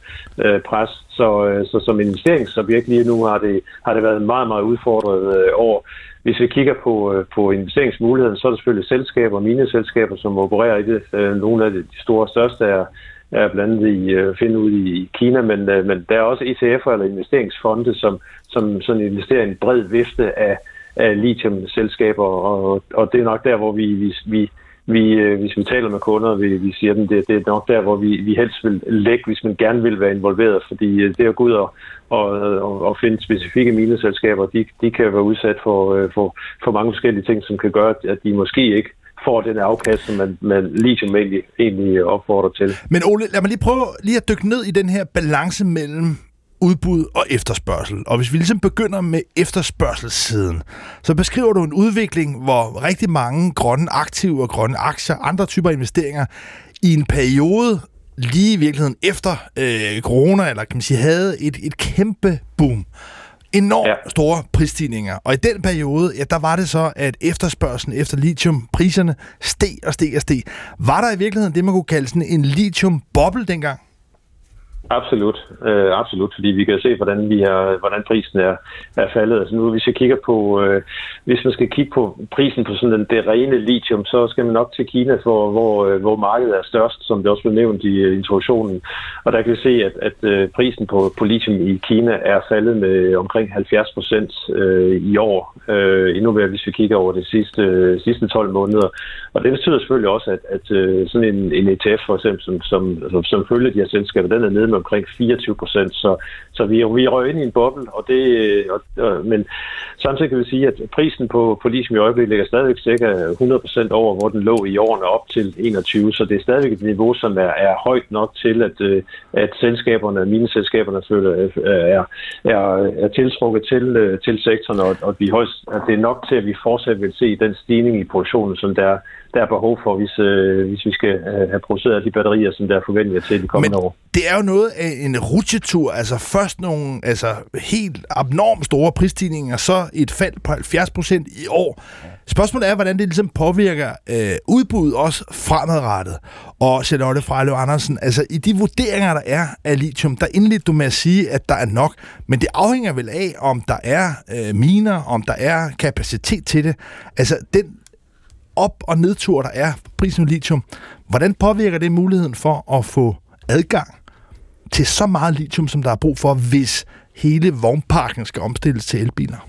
øh, pres. Så, øh, så som investeringsobjekt lige nu har det, har det været meget, meget udfordret øh, år. Hvis vi kigger på, øh, på investeringsmuligheden, så er der selvfølgelig selskaber, mine selskaber, som opererer i det. Øh, nogle af de store største er, er blandt andet i øh, finde ud i Kina, men, øh, men der er også ETF'er eller investeringsfonde, som, som sådan investerer i en bred vifte af, af lithium-selskaber, og, og det er nok der, hvor vi, vi, vi, vi øh, hvis vi taler med kunder, vi, vi siger dem, det, det er nok der, hvor vi, vi helst vil lægge, hvis man gerne vil være involveret, fordi øh, det at gå ud og, og, og, og finde specifikke mineselskaber, de, de kan være udsat for, øh, for, for mange forskellige ting, som kan gøre, at de måske ikke får den afkast, som man, man lithium egentlig, egentlig opfordrer til. Men Ole, lad mig lige prøve lige at dykke ned i den her balance mellem udbud og efterspørgsel. Og hvis vi ligesom begynder med efterspørgselssiden, så beskriver du en udvikling, hvor rigtig mange grønne aktiver, grønne aktier, andre typer investeringer i en periode lige i virkeligheden efter øh, corona, eller kan man sige, havde et, et kæmpe boom. Enormt ja. store prisstigninger. Og i den periode, ja, der var det så, at efterspørgselen efter lithium, priserne steg og steg og steg. Var der i virkeligheden det, man kunne kalde sådan en lithium-boble dengang? Absolut, øh, absolut, fordi vi kan se, hvordan, vi er, hvordan prisen er, er faldet. Altså nu, hvis jeg kigger på, øh, hvis man skal kigge på prisen på sådan den, det rene lithium, så skal man nok til Kina, hvor, hvor, øh, hvor markedet er størst, som det også blev nævnt i uh, introduktionen. Og der kan vi se, at, at øh, prisen på, på lithium i Kina er faldet med omkring 70 procent øh, i år. øh, endnu mere, hvis vi kigger over de sidste, øh, sidste 12 måneder. Og det betyder selvfølgelig også, at, at øh, sådan en, en ETF for eksempel, som, som, som, som følger de her selskaber, den er nede med omkring 24 procent. Så, så vi, vi røg ind i en boble, og det, og, og, men samtidig kan vi sige, at prisen på, på ligesom i øjeblikket ligger stadigvæk cirka 100 procent over, hvor den lå i årene op til 21. Så det er stadigvæk et niveau, som er, er højt nok til, at, øh, at selskaberne, mine selskaberne føler, er, er, er tiltrukket til, øh, til sektoren, og, og vi højst, at det er nok til, at vi fortsat vil se den stigning i produktionen, som der der er behov for, hvis, øh, hvis vi skal øh, have produceret de batterier, som der er forventet til de kommende Men år. det er jo noget af en rutsjetur, altså først nogle altså, helt abnormt store prisstigninger, så et fald på 70 procent i år. Spørgsmålet er, hvordan det ligesom påvirker øh, udbuddet også fremadrettet. Og Charlotte Frejløv Andersen, altså i de vurderinger, der er af lithium, der indledte du med at sige, at der er nok, men det afhænger vel af, om der er øh, miner, om der er kapacitet til det. Altså den op- og nedtur, der er på prisen af lithium, hvordan påvirker det muligheden for at få adgang til så meget lithium, som der er brug for, hvis hele vognparken skal omstilles til elbiler?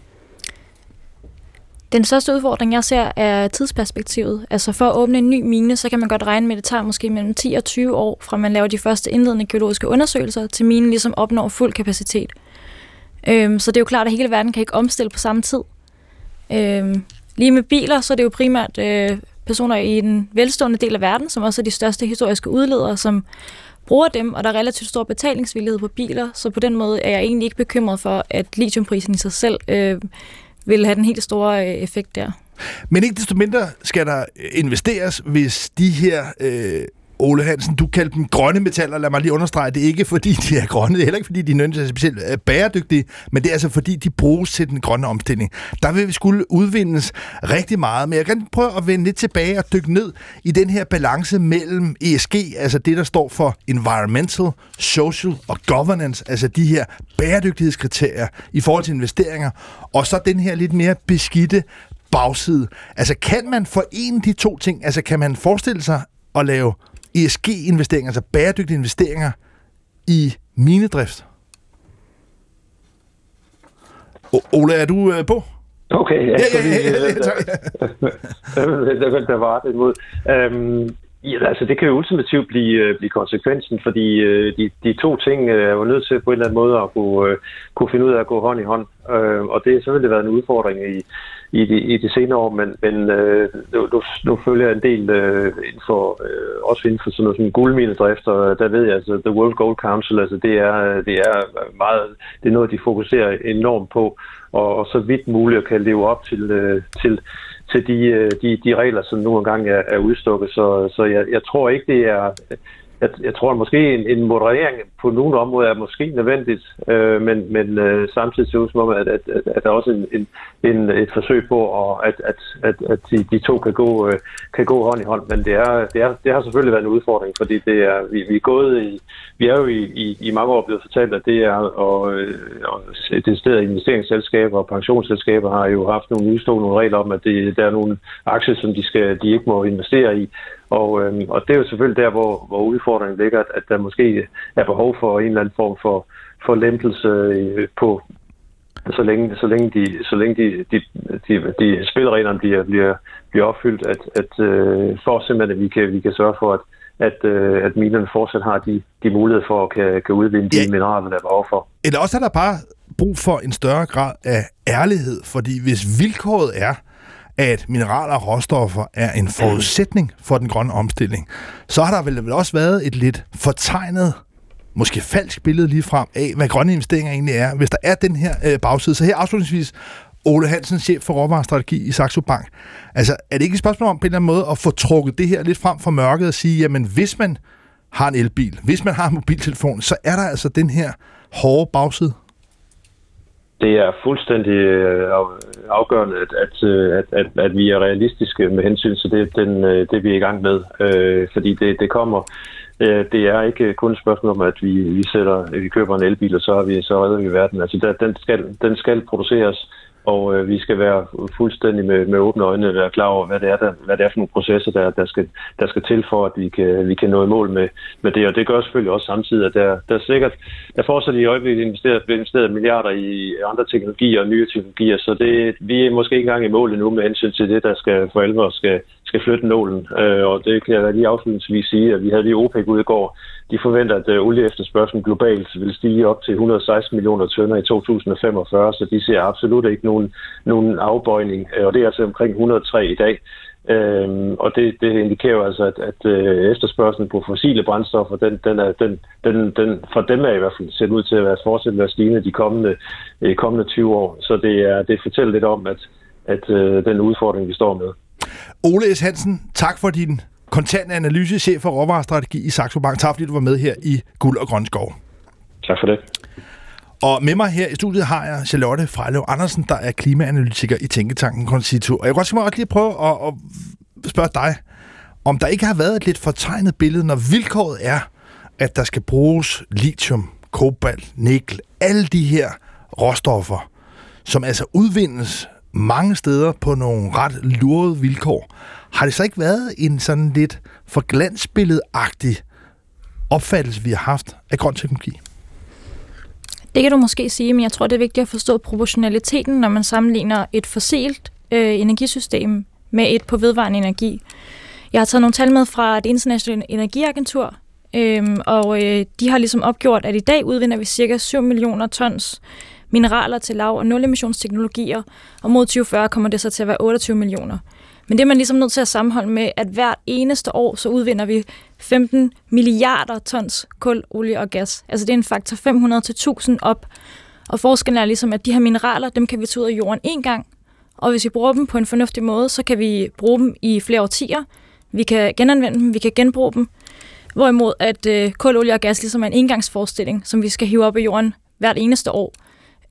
Den største udfordring, jeg ser, er tidsperspektivet. Altså for at åbne en ny mine, så kan man godt regne med, at det tager måske mellem 10 og 20 år, fra man laver de første indledende geologiske undersøgelser, til minen ligesom opnår fuld kapacitet. Øhm, så det er jo klart, at hele verden kan ikke omstille på samme tid. Øhm, lige med biler, så er det jo primært øh, personer i den velstående del af verden, som også er de største historiske udledere, som bruger dem, og der er relativt stor betalingsvillighed på biler, så på den måde er jeg egentlig ikke bekymret for, at lithiumprisen i sig selv øh, vil have den helt store øh, effekt der. Men ikke desto mindre skal der investeres, hvis de her øh, Ole Hansen, du kaldte dem grønne metaller. Lad mig lige understrege, det er ikke fordi, de er grønne. Det er heller ikke fordi, de er specielt øh, bæredygtige, men det er altså fordi, de bruges til den grønne omstilling. Der vil vi skulle udvindes rigtig meget, men jeg kan prøve at vende lidt tilbage og dykke ned i den her balance mellem ESG, altså det, der står for Environmental, Social og Governance, altså de her bæredygtighedskriterier i forhold til investeringer, og så den her lidt mere beskidte bagside. Altså kan man forene de to ting? Altså kan man forestille sig at lave ESG-investeringer, altså bæredygtige investeringer i minedrift. O- Ole, er du øh, på? Okay, ja, ja, ja, ja, ja, [laughs] der var det imod. Øhm, ja, Ja, altså det kan jo ultimativt blive, øh, blive konsekvensen, fordi øh, de, de to ting øh, er jo nødt til på en eller anden måde at kunne, øh, kunne finde ud af at gå hånd i hånd. Og det har selvfølgelig været en udfordring i, i de, i de senere år, men, men øh, nu, nu følger jeg en del øh, inden for, øh, også inden for sådan noget som guldminedrift, og der ved jeg, altså The World Gold Council, altså det er, det er meget, det er noget, de fokuserer enormt på, og, og så vidt muligt kan leve op til, øh, til, til de, øh, de, de regler, som nu engang er, er udstukket. Så, så jeg, jeg tror ikke, det er jeg, jeg tror at måske en, en moderering på nogle områder er måske nødvendigt, øh, men, men øh, samtidig ser det som om, at, at, at, at der er også en, en, en, et forsøg på, at, at, at, at, at de, de to kan gå, øh, kan gå hånd i hånd. Men det, er, det, er, det har selvfølgelig været en udfordring, fordi det er, vi, vi, er gået i, vi er jo i, i, i mange år blevet fortalt, at det er og, øh, og det stedet investeringsselskaber og pensionsselskaber har jo haft nogle udstående regler om, at det, der er nogle aktier, som de, skal, de ikke må investere i. Og, øhm, og det er jo selvfølgelig der, hvor, hvor udfordringen ligger, at, at der måske er behov for en eller anden form for, for lempelse øh, på, så længe, så længe, de, så længe de, de, de, de spillereglerne bliver, bliver, bliver opfyldt, at, at øh, for simpelthen, at vi kan, vi kan sørge for, at, at, øh, at minerne fortsat har de, de muligheder for at kan, kan udvinde de ja. mineraler, der er behov for. Eller også er der bare brug for en større grad af ærlighed, fordi hvis vilkåret er, at mineraler og råstoffer er en forudsætning for den grønne omstilling, så har der vel også været et lidt fortegnet måske falsk billede lige frem af, hvad grønne investeringer egentlig er, hvis der er den her øh, bagside. Så her afslutningsvis, Ole Hansen, chef for råvarestrategi i Saxo Bank. Altså, er det ikke et spørgsmål om på en eller anden måde at få trukket det her lidt frem fra mørket og sige, jamen hvis man har en elbil, hvis man har en mobiltelefon, så er der altså den her hårde bagside? Det er fuldstændig øh, afgørende, at, at, øh, at, at, at vi er realistiske med hensyn til det, den, øh, det vi er i gang med. Øh, fordi det, det kommer det er ikke kun et spørgsmål om, at vi, vi, sætter, vi køber en elbil, og så, har vi, så redder vi verden. Altså, der, den, skal, den skal produceres, og øh, vi skal være fuldstændig med, med åbne øjne og være klar over, hvad det er, der, hvad det er for nogle processer, der, der, skal, der skal til for, at vi kan, vi kan nå i mål med, med det. Og det gør selvfølgelig også samtidig, at der, der er sikkert, der fortsat i øjeblikket investeret, investeret milliarder i andre teknologier og nye teknologier, så det, vi er måske ikke engang i mål endnu med hensyn til det, der skal for alvor skal, skal flytte nålen. Øh, og det kan jeg lige afslutningsvis sige, at vi havde lige OPEC ude i går. De forventer, at øh, olieefterspørgselen globalt vil stige op til 116 millioner tønder i 2045, så de ser absolut ikke nogen, nogen afbøjning. Øh, og det er altså omkring 103 i dag. Øhm, og det, det indikerer altså, at, at øh, efterspørgselen på fossile brændstoffer, den, den er, den, den, den, for dem er i hvert fald set ud til at være fortsat at stigende de kommende, øh, kommende 20 år. Så det, er, det fortæller lidt om, at, at øh, den udfordring, vi står med. Ole S. Hansen, tak for din kontant analyse, chef for råvarestrategi i Saxo Bank. Tak fordi du var med her i Guld og Grøn Skov. Tak for det. Og med mig her i studiet har jeg Charlotte Frejlev Andersen, der er klimaanalytiker i Tænketanken Concito. Og jeg kunne godt også lige prøve at, at spørge dig, om der ikke har været et lidt fortegnet billede, når vilkåret er, at der skal bruges lithium, kobalt, nikkel, alle de her råstoffer, som altså udvindes mange steder på nogle ret lurede vilkår. Har det så ikke været en sådan lidt for glansbilledagtig opfattelse, vi har haft af grøn teknologi? Det kan du måske sige, men jeg tror, det er vigtigt at forstå proportionaliteten, når man sammenligner et fossilt øh, energisystem med et på vedvarende energi. Jeg har taget nogle tal med fra det internationale energiagentur, øhm, og øh, de har ligesom opgjort, at i dag udvinder vi cirka 7 millioner tons mineraler til lav- og nulemissionsteknologier, og mod 2040 kommer det så til at være 28 millioner. Men det er man ligesom nødt til at sammenholde med, at hvert eneste år, så udvinder vi 15 milliarder tons kul, olie og gas. Altså det er en faktor 500 til 1000 op. Og forskellen er ligesom, at de her mineraler, dem kan vi tage ud af jorden en gang, og hvis vi bruger dem på en fornuftig måde, så kan vi bruge dem i flere årtier. Vi kan genanvende dem, vi kan genbruge dem. Hvorimod at øh, kul, olie og gas ligesom er en engangsforestilling, som vi skal hive op af jorden hvert eneste år.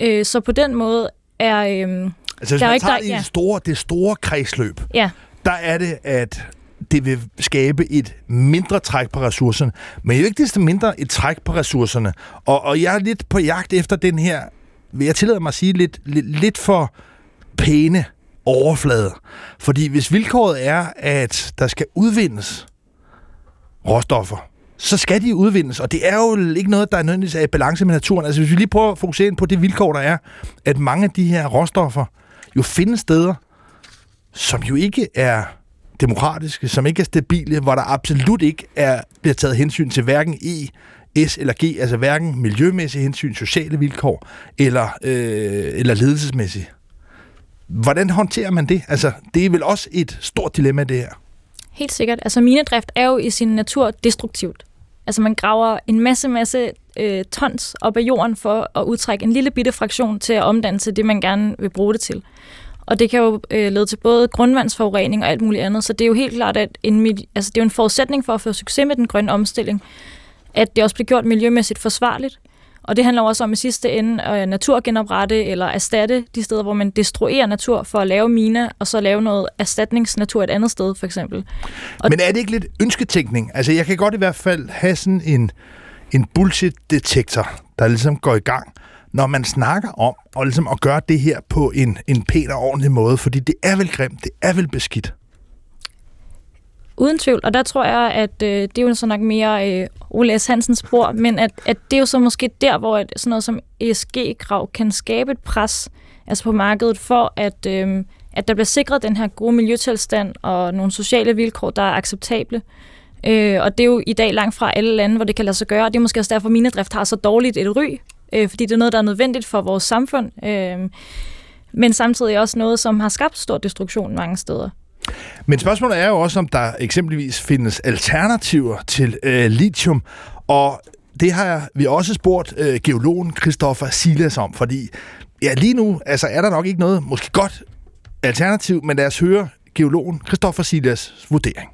Øh, så på den måde er... Øh, Altså hvis Der er man ikke- tager der- det, ja. store, det store kredsløb, ja, der er det, at det vil skabe et mindre træk på ressourcerne, men jo ikke desto mindre et træk på ressourcerne. Og, og jeg er lidt på jagt efter den her, vil jeg tillade mig at sige, lidt, lidt, lidt for pæne overflade. Fordi hvis vilkåret er, at der skal udvindes råstoffer, så skal de udvindes, og det er jo ikke noget, der er nødvendigvis er i balance med naturen. Altså hvis vi lige prøver at fokusere ind på det vilkår, der er, at mange af de her råstoffer jo findes steder, som jo ikke er demokratiske, som ikke er stabile, hvor der absolut ikke er, bliver taget hensyn til hverken E, S eller G, altså hverken miljømæssige hensyn, sociale vilkår eller, øh, eller ledelsesmæssige. Hvordan håndterer man det? Altså, det er vel også et stort dilemma, det her. helt sikkert. Altså minedrift er jo i sin natur destruktivt. Altså man graver en masse, masse øh, tons op af jorden for at udtrække en lille bitte fraktion til at omdanne til det, man gerne vil bruge det til. Og det kan jo øh, lede til både grundvandsforurening og alt muligt andet. Så det er jo helt klart, at en, altså, det er jo en forudsætning for at få succes med den grønne omstilling, at det også bliver gjort miljømæssigt forsvarligt. Og det handler også om i sidste ende at naturgenoprette eller erstatte de steder, hvor man destruerer natur for at lave miner, og så lave noget erstatningsnatur et andet sted, for eksempel. Og- Men er det ikke lidt ønsketænkning? Altså, jeg kan godt i hvert fald have sådan en, en bullshit-detektor, der ligesom går i gang, når man snakker om og ligesom at gøre det her på en, en pæn og ordentlig måde, fordi det er vel grimt, det er vel beskidt. Uden tvivl, og der tror jeg, at øh, det er jo så nok mere øh, Ole S. Hansens spor, men at, at det er jo så måske der, hvor et, sådan noget som ESG-krav kan skabe et pres altså på markedet for, at, øh, at der bliver sikret den her gode miljøtilstand og nogle sociale vilkår, der er acceptable. Øh, og det er jo i dag langt fra alle lande, hvor det kan lade sig gøre, og det er måske også derfor, at minedrift har så dårligt et ry, øh, fordi det er noget, der er nødvendigt for vores samfund, øh, men samtidig også noget, som har skabt stor destruktion mange steder. Men spørgsmålet er jo også, om der eksempelvis findes alternativer til øh, lithium, og det har vi også spurgt øh, geologen Christoffer Silas om, fordi ja, lige nu altså, er der nok ikke noget, måske godt alternativ, men lad os høre geologen Christoffer Silas vurdering.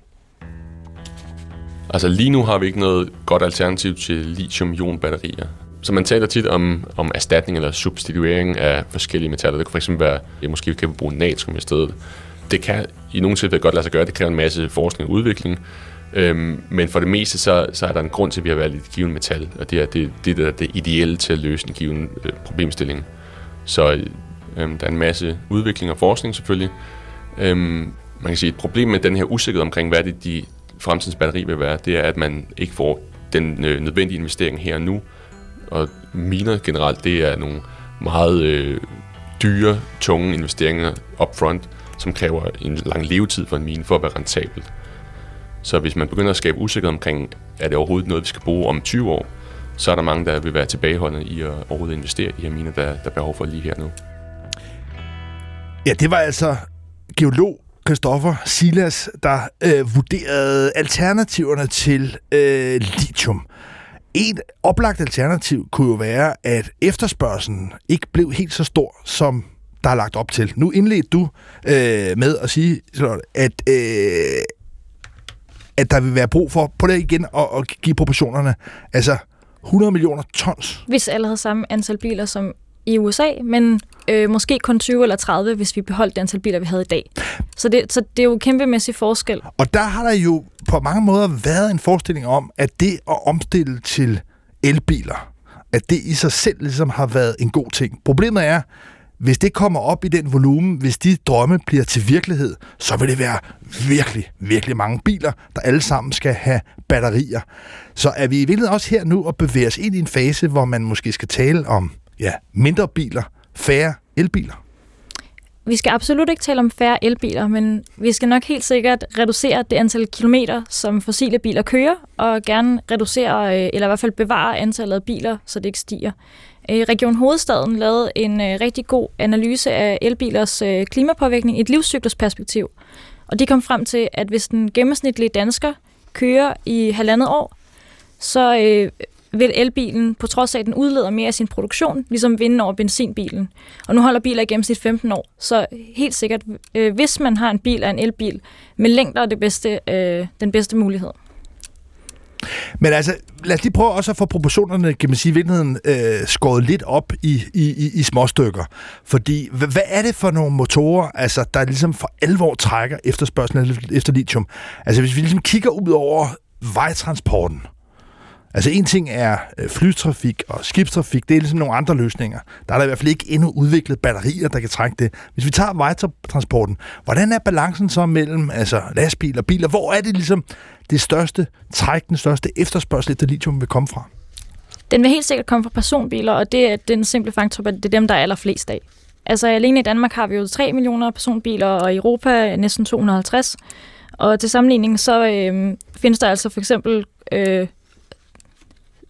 Altså lige nu har vi ikke noget godt alternativ til lithium-ion-batterier. Så man taler tit om, om erstatning eller substituering af forskellige metaller. Det kunne fx være, at måske kan vi bruge natrium i stedet. Det kan i nogle tilfælde godt lade sig gøre. Det kræver en masse forskning og udvikling. Øhm, men for det meste, så, så er der en grund til, at vi har valgt et givet metal. Og det er det, det, der er det ideelle til at løse en given øh, problemstilling. Så øhm, der er en masse udvikling og forskning selvfølgelig. Øhm, man kan sige, et problem med den her usikkerhed omkring, hvad det de fremtidens batteri vil være, det er, at man ikke får den øh, nødvendige investering her og nu. Og miner generelt, det er nogle meget øh, dyre, tunge investeringer upfront, som kræver en lang levetid for en mine for at være rentabel. Så hvis man begynder at skabe usikkerhed omkring, er det overhovedet noget, vi skal bruge om 20 år, så er der mange, der vil være tilbageholdende i at overhovedet investere i de her miner, der, der er behov for lige her nu. Ja, det var altså geolog Christoffer Silas, der øh, vurderede alternativerne til øh, lithium. Et oplagt alternativ kunne jo være, at efterspørgselen ikke blev helt så stor, som der er lagt op til. Nu indledte du øh, med at sige, at, øh, at der vil være brug for, på det igen, at, at give proportionerne. Altså 100 millioner tons. hvis alle havde samme antal biler som i USA, men øh, måske kun 20 eller 30, hvis vi beholdt det antal biler, vi havde i dag. Så det, så det er jo en kæmpemæssig forskel. Og der har der jo på mange måder været en forestilling om, at det at omstille til elbiler, at det i sig selv ligesom har været en god ting. Problemet er, hvis det kommer op i den volumen, hvis de drømme bliver til virkelighed, så vil det være virkelig, virkelig mange biler, der alle sammen skal have batterier. Så er vi i virkeligheden også her nu og bevæger os ind i en fase, hvor man måske skal tale om ja, mindre biler, færre elbiler. vi skal absolut ikke tale om færre elbiler, men vi skal nok helt sikkert reducere det antal kilometer, som fossile biler kører, og gerne reducere, øh, eller i hvert fald bevare antallet af biler, så det ikke stiger. Øh, Region Hovedstaden lavede en øh, rigtig god analyse af elbilers øh, klimapåvirkning i et livscyklusperspektiv. Og de kom frem til, at hvis den gennemsnitlige dansker kører i halvandet år, så vil elbilen, på trods af, at den udleder mere af sin produktion, ligesom vinde over benzinbilen. Og nu holder biler i gennemsnit 15 år, så helt sikkert, øh, hvis man har en bil af en elbil, med længder er det bedste, øh, den bedste mulighed. Men altså, lad os lige prøve også at få proportionerne, kan man sige, i virkeligheden øh, skåret lidt op i, i, i, i småstykker. Fordi, hvad, hvad er det for nogle motorer, altså, der ligesom for alvor trækker efterspørgselen efter lithium? Altså, hvis vi ligesom kigger ud over vejtransporten, Altså en ting er øh, flytrafik og skibstrafik, det er ligesom nogle andre løsninger. Der er der i hvert fald ikke endnu udviklet batterier, der kan trække det. Hvis vi tager vejtransporten, hvordan er balancen så mellem altså lastbiler og biler? Hvor er det ligesom det største træk, den største efterspørgsel efter lithium vil komme fra? Den vil helt sikkert komme fra personbiler, og det er den simple faktor, at det er dem, der er allerflest af. Altså alene i Danmark har vi jo 3 millioner personbiler, og i Europa næsten 250. Og til sammenligning så øh, findes der altså for eksempel øh,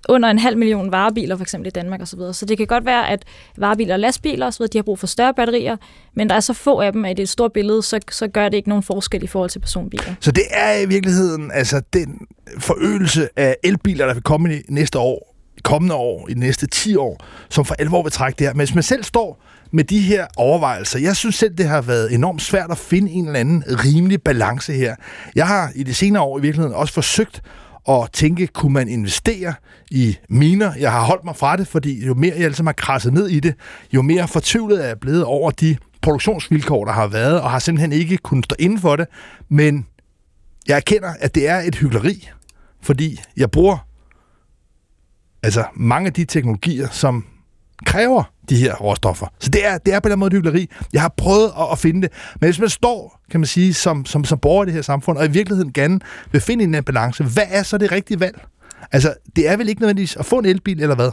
under en halv million varebiler, for eksempel i Danmark osv. Så, så det kan godt være, at varebiler og lastbiler osv., de har brug for større batterier, men der er så få af dem, at i et stort billede, så, så gør det ikke nogen forskel i forhold til personbiler. Så det er i virkeligheden altså den forøgelse af elbiler, der vil komme i næste år, kommende år, i de næste 10 år, som for alvor vil trække det her. Men hvis man selv står med de her overvejelser. Jeg synes selv, det har været enormt svært at finde en eller anden rimelig balance her. Jeg har i de senere år i virkeligheden også forsøgt og tænke, kunne man investere i miner? Jeg har holdt mig fra det, fordi jo mere jeg altså har krasset ned i det, jo mere fortvivlet er jeg blevet over de produktionsvilkår, der har været, og har simpelthen ikke kunnet stå inden for det. Men jeg erkender, at det er et hyggeleri, fordi jeg bruger altså mange af de teknologier, som kræver de her råstoffer. Så det er, det er på den måde hyggeleri. Jeg har prøvet at, at finde det. Men hvis man står, kan man sige, som, som, som borger i det her samfund, og i virkeligheden gerne vil finde en balance, hvad er så det rigtige valg? Altså, det er vel ikke nødvendigvis at få en elbil, eller hvad?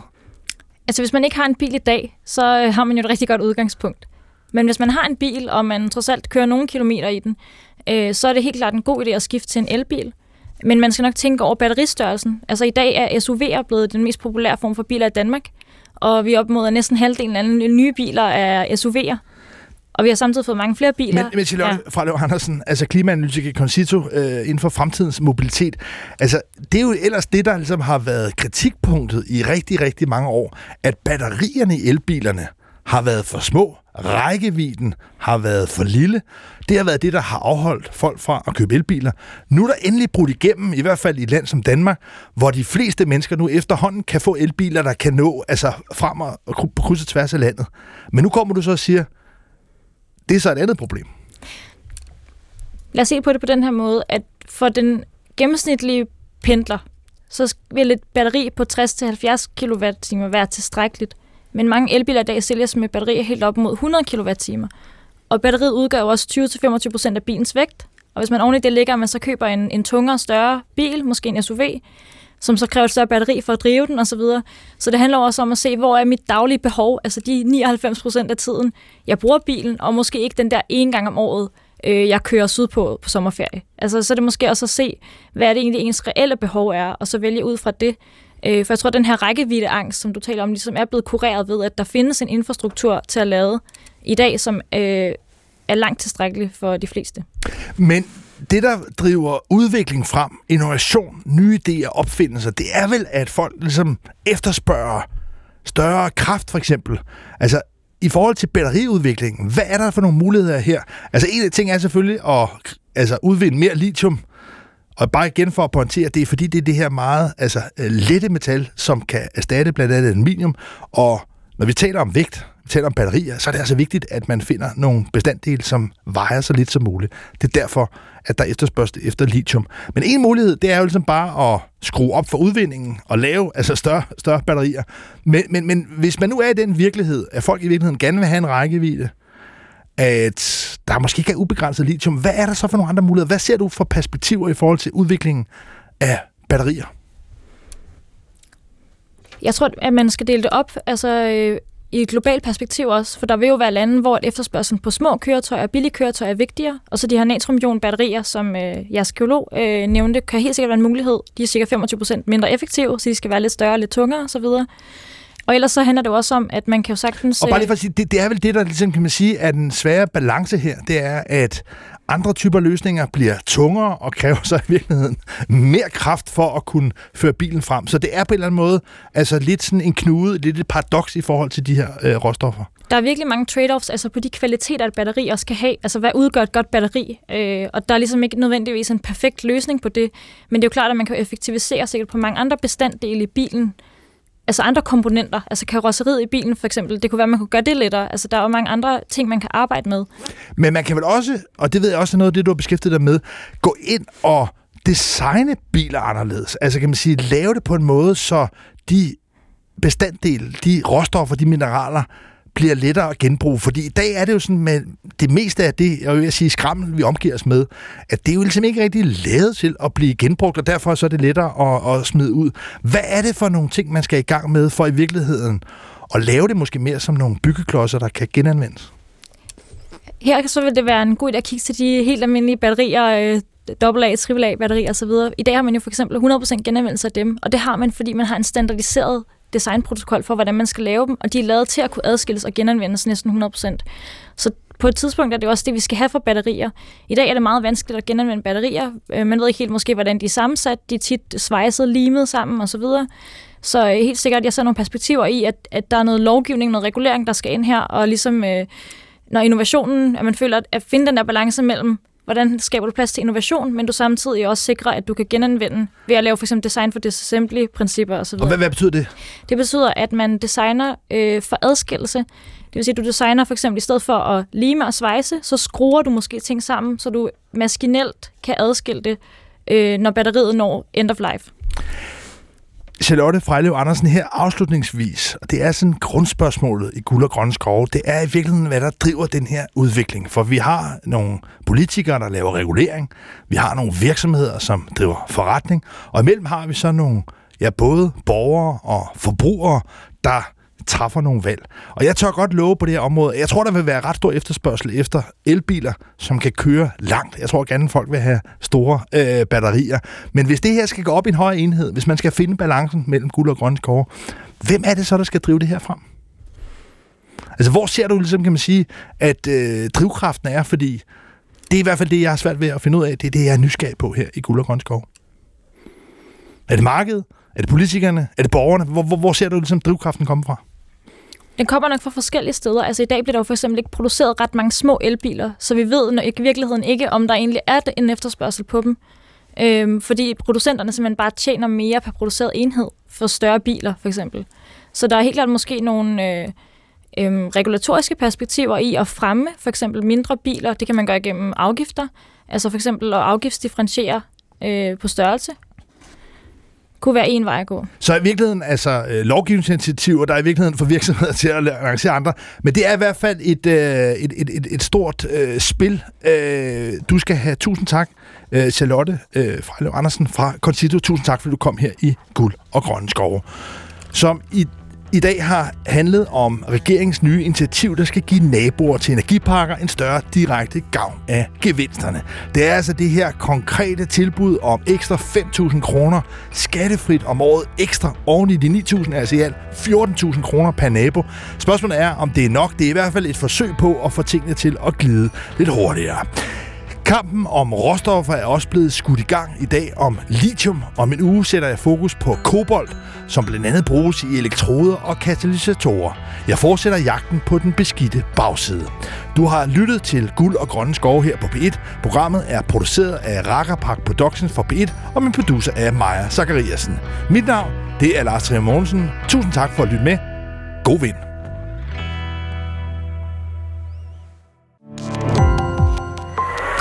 Altså, hvis man ikke har en bil i dag, så øh, har man jo et rigtig godt udgangspunkt. Men hvis man har en bil, og man trods alt kører nogle kilometer i den, øh, så er det helt klart en god idé at skifte til en elbil. Men man skal nok tænke over batteristørrelsen. Altså i dag er SUV'er blevet den mest populære form for biler i Danmark og vi er op mod næsten halvdelen af nye biler er SUV'er. Og vi har samtidig fået mange flere biler. Men, men Charlotte ja. fra Løv Andersen, altså klimaanalytiker Concito øh, inden for fremtidens mobilitet, altså det er jo ellers det, der ligesom har været kritikpunktet i rigtig, rigtig mange år, at batterierne i elbilerne har været for små, rækkevidden har været for lille. Det har været det, der har afholdt folk fra at købe elbiler. Nu er der endelig brudt igennem, i hvert fald i et land som Danmark, hvor de fleste mennesker nu efterhånden kan få elbiler, der kan nå altså frem og på kryds og tværs af landet. Men nu kommer du så og siger, det er så et andet problem. Lad os se på det på den her måde, at for den gennemsnitlige pendler, så vil et batteri på 60-70 kWh være tilstrækkeligt men mange elbiler i dag sælges med batterier helt op mod 100 kWh. Og batteriet udgør jo også 20-25% af bilens vægt. Og hvis man oven i det ligger, at man så køber en, en tungere, større bil, måske en SUV, som så kræver et større batteri for at drive den osv. Så, så det handler også om at se, hvor er mit daglige behov, altså de 99% af tiden, jeg bruger bilen, og måske ikke den der en gang om året, øh, jeg kører sydpå på sommerferie. Altså, så er det måske også at se, hvad er det egentlig ens reelle behov er, og så vælge ud fra det, Øh, for jeg tror, at den her rækkeviddeangst, som du taler om, ligesom er blevet kureret ved, at der findes en infrastruktur til at lade i dag, som øh, er langt tilstrækkelig for de fleste. Men det, der driver udvikling frem, innovation, nye idéer, opfindelser, det er vel, at folk ligesom efterspørger større kraft, for eksempel. Altså, i forhold til batteriudviklingen, hvad er der for nogle muligheder her? Altså, en af ting er selvfølgelig at altså, udvinde mere lithium, og bare igen for at pointere, det er fordi, det er det her meget altså, øh, lette metal, som kan erstatte blandt andet aluminium. Og når vi taler om vægt, vi taler om batterier, så er det altså vigtigt, at man finder nogle bestanddele, som vejer så lidt som muligt. Det er derfor, at der efterspørgsel efter lithium. Men en mulighed, det er jo ligesom bare at skrue op for udvindingen og lave altså større, større batterier. Men, men, men hvis man nu er i den virkelighed, at folk i virkeligheden gerne vil have en rækkevidde, at der måske ikke er ubegrænset lithium. Hvad er der så for nogle andre muligheder? Hvad ser du for perspektiver i forhold til udviklingen af batterier? Jeg tror, at man skal dele det op. Altså, øh, i et globalt perspektiv også, for der vil jo være lande, hvor efterspørgselen på små køretøjer og billige køretøjer er vigtigere, og så de her natriumionbatterier, som øh, jeres geolog øh, nævnte, kan helt sikkert være en mulighed. De er cirka 25% mindre effektive, så de skal være lidt større, lidt tungere osv. Og ellers så handler det også om, at man kan jo sagtens... Og bare lige øh, for at sige, det, det er vel det, der ligesom kan man sige, er den svære balance her, det er, at andre typer løsninger bliver tungere og kræver så i virkeligheden mere kraft for at kunne føre bilen frem. Så det er på en eller anden måde altså lidt sådan en knude, lidt et paradoks i forhold til de her øh, råstoffer. Der er virkelig mange trade-offs altså på de kvaliteter, et batteri også skal have. Altså, hvad udgør et godt batteri? Øh, og der er ligesom ikke nødvendigvis en perfekt løsning på det. Men det er jo klart, at man kan effektivisere sikkert på mange andre bestanddele i bilen. Altså andre komponenter. Altså karosseriet i bilen for eksempel. Det kunne være, at man kunne gøre det lettere. Altså, der er jo mange andre ting, man kan arbejde med. Men man kan vel også, og det ved jeg også er noget af det, du har beskæftiget dig med, gå ind og designe biler anderledes. Altså kan man sige, lave det på en måde, så de bestanddele, de råstoffer, de mineraler, bliver lettere at genbruge. Fordi i dag er det jo sådan med det meste af det, jeg vil sige skrammel, vi omgiver os med, at det er jo ligesom ikke rigtig lavet til at blive genbrugt, og derfor så er det lettere at, at smide ud. Hvad er det for nogle ting, man skal i gang med for i virkeligheden at lave det måske mere som nogle byggeklodser, der kan genanvendes? Her så vil det være en god idé at kigge til de helt almindelige batterier, øh, AA, AAA batterier osv. I dag har man jo for eksempel 100% genanvendelse af dem, og det har man, fordi man har en standardiseret designprotokol for, hvordan man skal lave dem, og de er lavet til at kunne adskilles og genanvendes næsten 100%. Så på et tidspunkt er det også det, vi skal have for batterier. I dag er det meget vanskeligt at genanvende batterier. Øh, man ved ikke helt måske, hvordan de er sammensat. De er tit svejset, limet sammen osv. Så, så øh, helt sikkert, jeg ser nogle perspektiver i, at, at der er noget lovgivning, noget regulering, der skal ind her, og ligesom øh, når innovationen, at man føler at, at finde den der balance mellem, hvordan skaber du plads til innovation, men du samtidig også sikrer, at du kan genanvende ved at lave for eksempel design for disassembly-principper osv. Og hvad, hvad betyder det? Det betyder, at man designer øh, for adskillelse. Det vil sige, at du designer for eksempel i stedet for at lime og svejse, så skruer du måske ting sammen, så du maskinelt kan adskille det, øh, når batteriet når end of life. Charlotte Frejlev Andersen her afslutningsvis, og det er sådan grundspørgsmålet i Guld og Grønne Skove, det er i virkeligheden, hvad der driver den her udvikling. For vi har nogle politikere, der laver regulering, vi har nogle virksomheder, som driver forretning, og imellem har vi så nogle, ja, både borgere og forbrugere, der træffer nogle valg. Og jeg tør godt love på det her område, jeg tror, der vil være ret stor efterspørgsel efter elbiler, som kan køre langt. Jeg tror gerne, folk vil have store øh, batterier. Men hvis det her skal gå op i en høj enhed, hvis man skal finde balancen mellem guld og grønne skove, hvem er det så, der skal drive det her frem? Altså, hvor ser du ligesom, kan man sige, at øh, drivkraften er? Fordi det er i hvert fald det, jeg har svært ved at finde ud af. Det er det, jeg er nysgerrig på her i Guld og Grøn Skov. Er det markedet? Er det politikerne? Er det borgerne? Hvor, hvor, hvor ser du ligesom drivkraften komme fra? Den kommer nok fra forskellige steder. Altså i dag bliver der jo for eksempel ikke produceret ret mange små elbiler, så vi ved i virkeligheden ikke, om der egentlig er en efterspørgsel på dem. Øhm, fordi producenterne simpelthen bare tjener mere per produceret enhed for større biler, for eksempel. Så der er helt klart måske nogle øh, øh, regulatoriske perspektiver i at fremme for eksempel mindre biler. Det kan man gøre gennem afgifter. Altså for eksempel at afgiftsdifferentiere øh, på størrelse kunne være en vej at gå. Så i virkeligheden, altså øh, lovgivningsinitiativer, der er i virkeligheden for virksomheder [laughs] til at arrangere andre, men det er i hvert fald et, øh, et, et, et, et stort øh, spil. Øh, du skal have tusind tak, øh, Charlotte øh, Frejlev Andersen fra Concito. Tusind tak, fordi du kom her i Guld og Grønne Skove. Som i i dag har handlet om regeringens nye initiativ, der skal give naboer til energiparker en større direkte gavn af gevinsterne. Det er altså det her konkrete tilbud om ekstra 5.000 kroner skattefrit om året ekstra oven i de 9.000, altså i alt 14.000 kroner per nabo. Spørgsmålet er, om det er nok. Det er i hvert fald et forsøg på at få tingene til at glide lidt hurtigere. Kampen om råstoffer er også blevet skudt i gang i dag om lithium. Om en uge sætter jeg fokus på kobolt, som blandt andet bruges i elektroder og katalysatorer. Jeg fortsætter jagten på den beskidte bagside. Du har lyttet til Guld og Grønne Skove her på P1. Programmet er produceret af Rackerpark Productions for P1, og min producer er Maja Zachariasen. Mit navn, det er Lars Trier Mogensen. Tusind tak for at lytte med. God vind.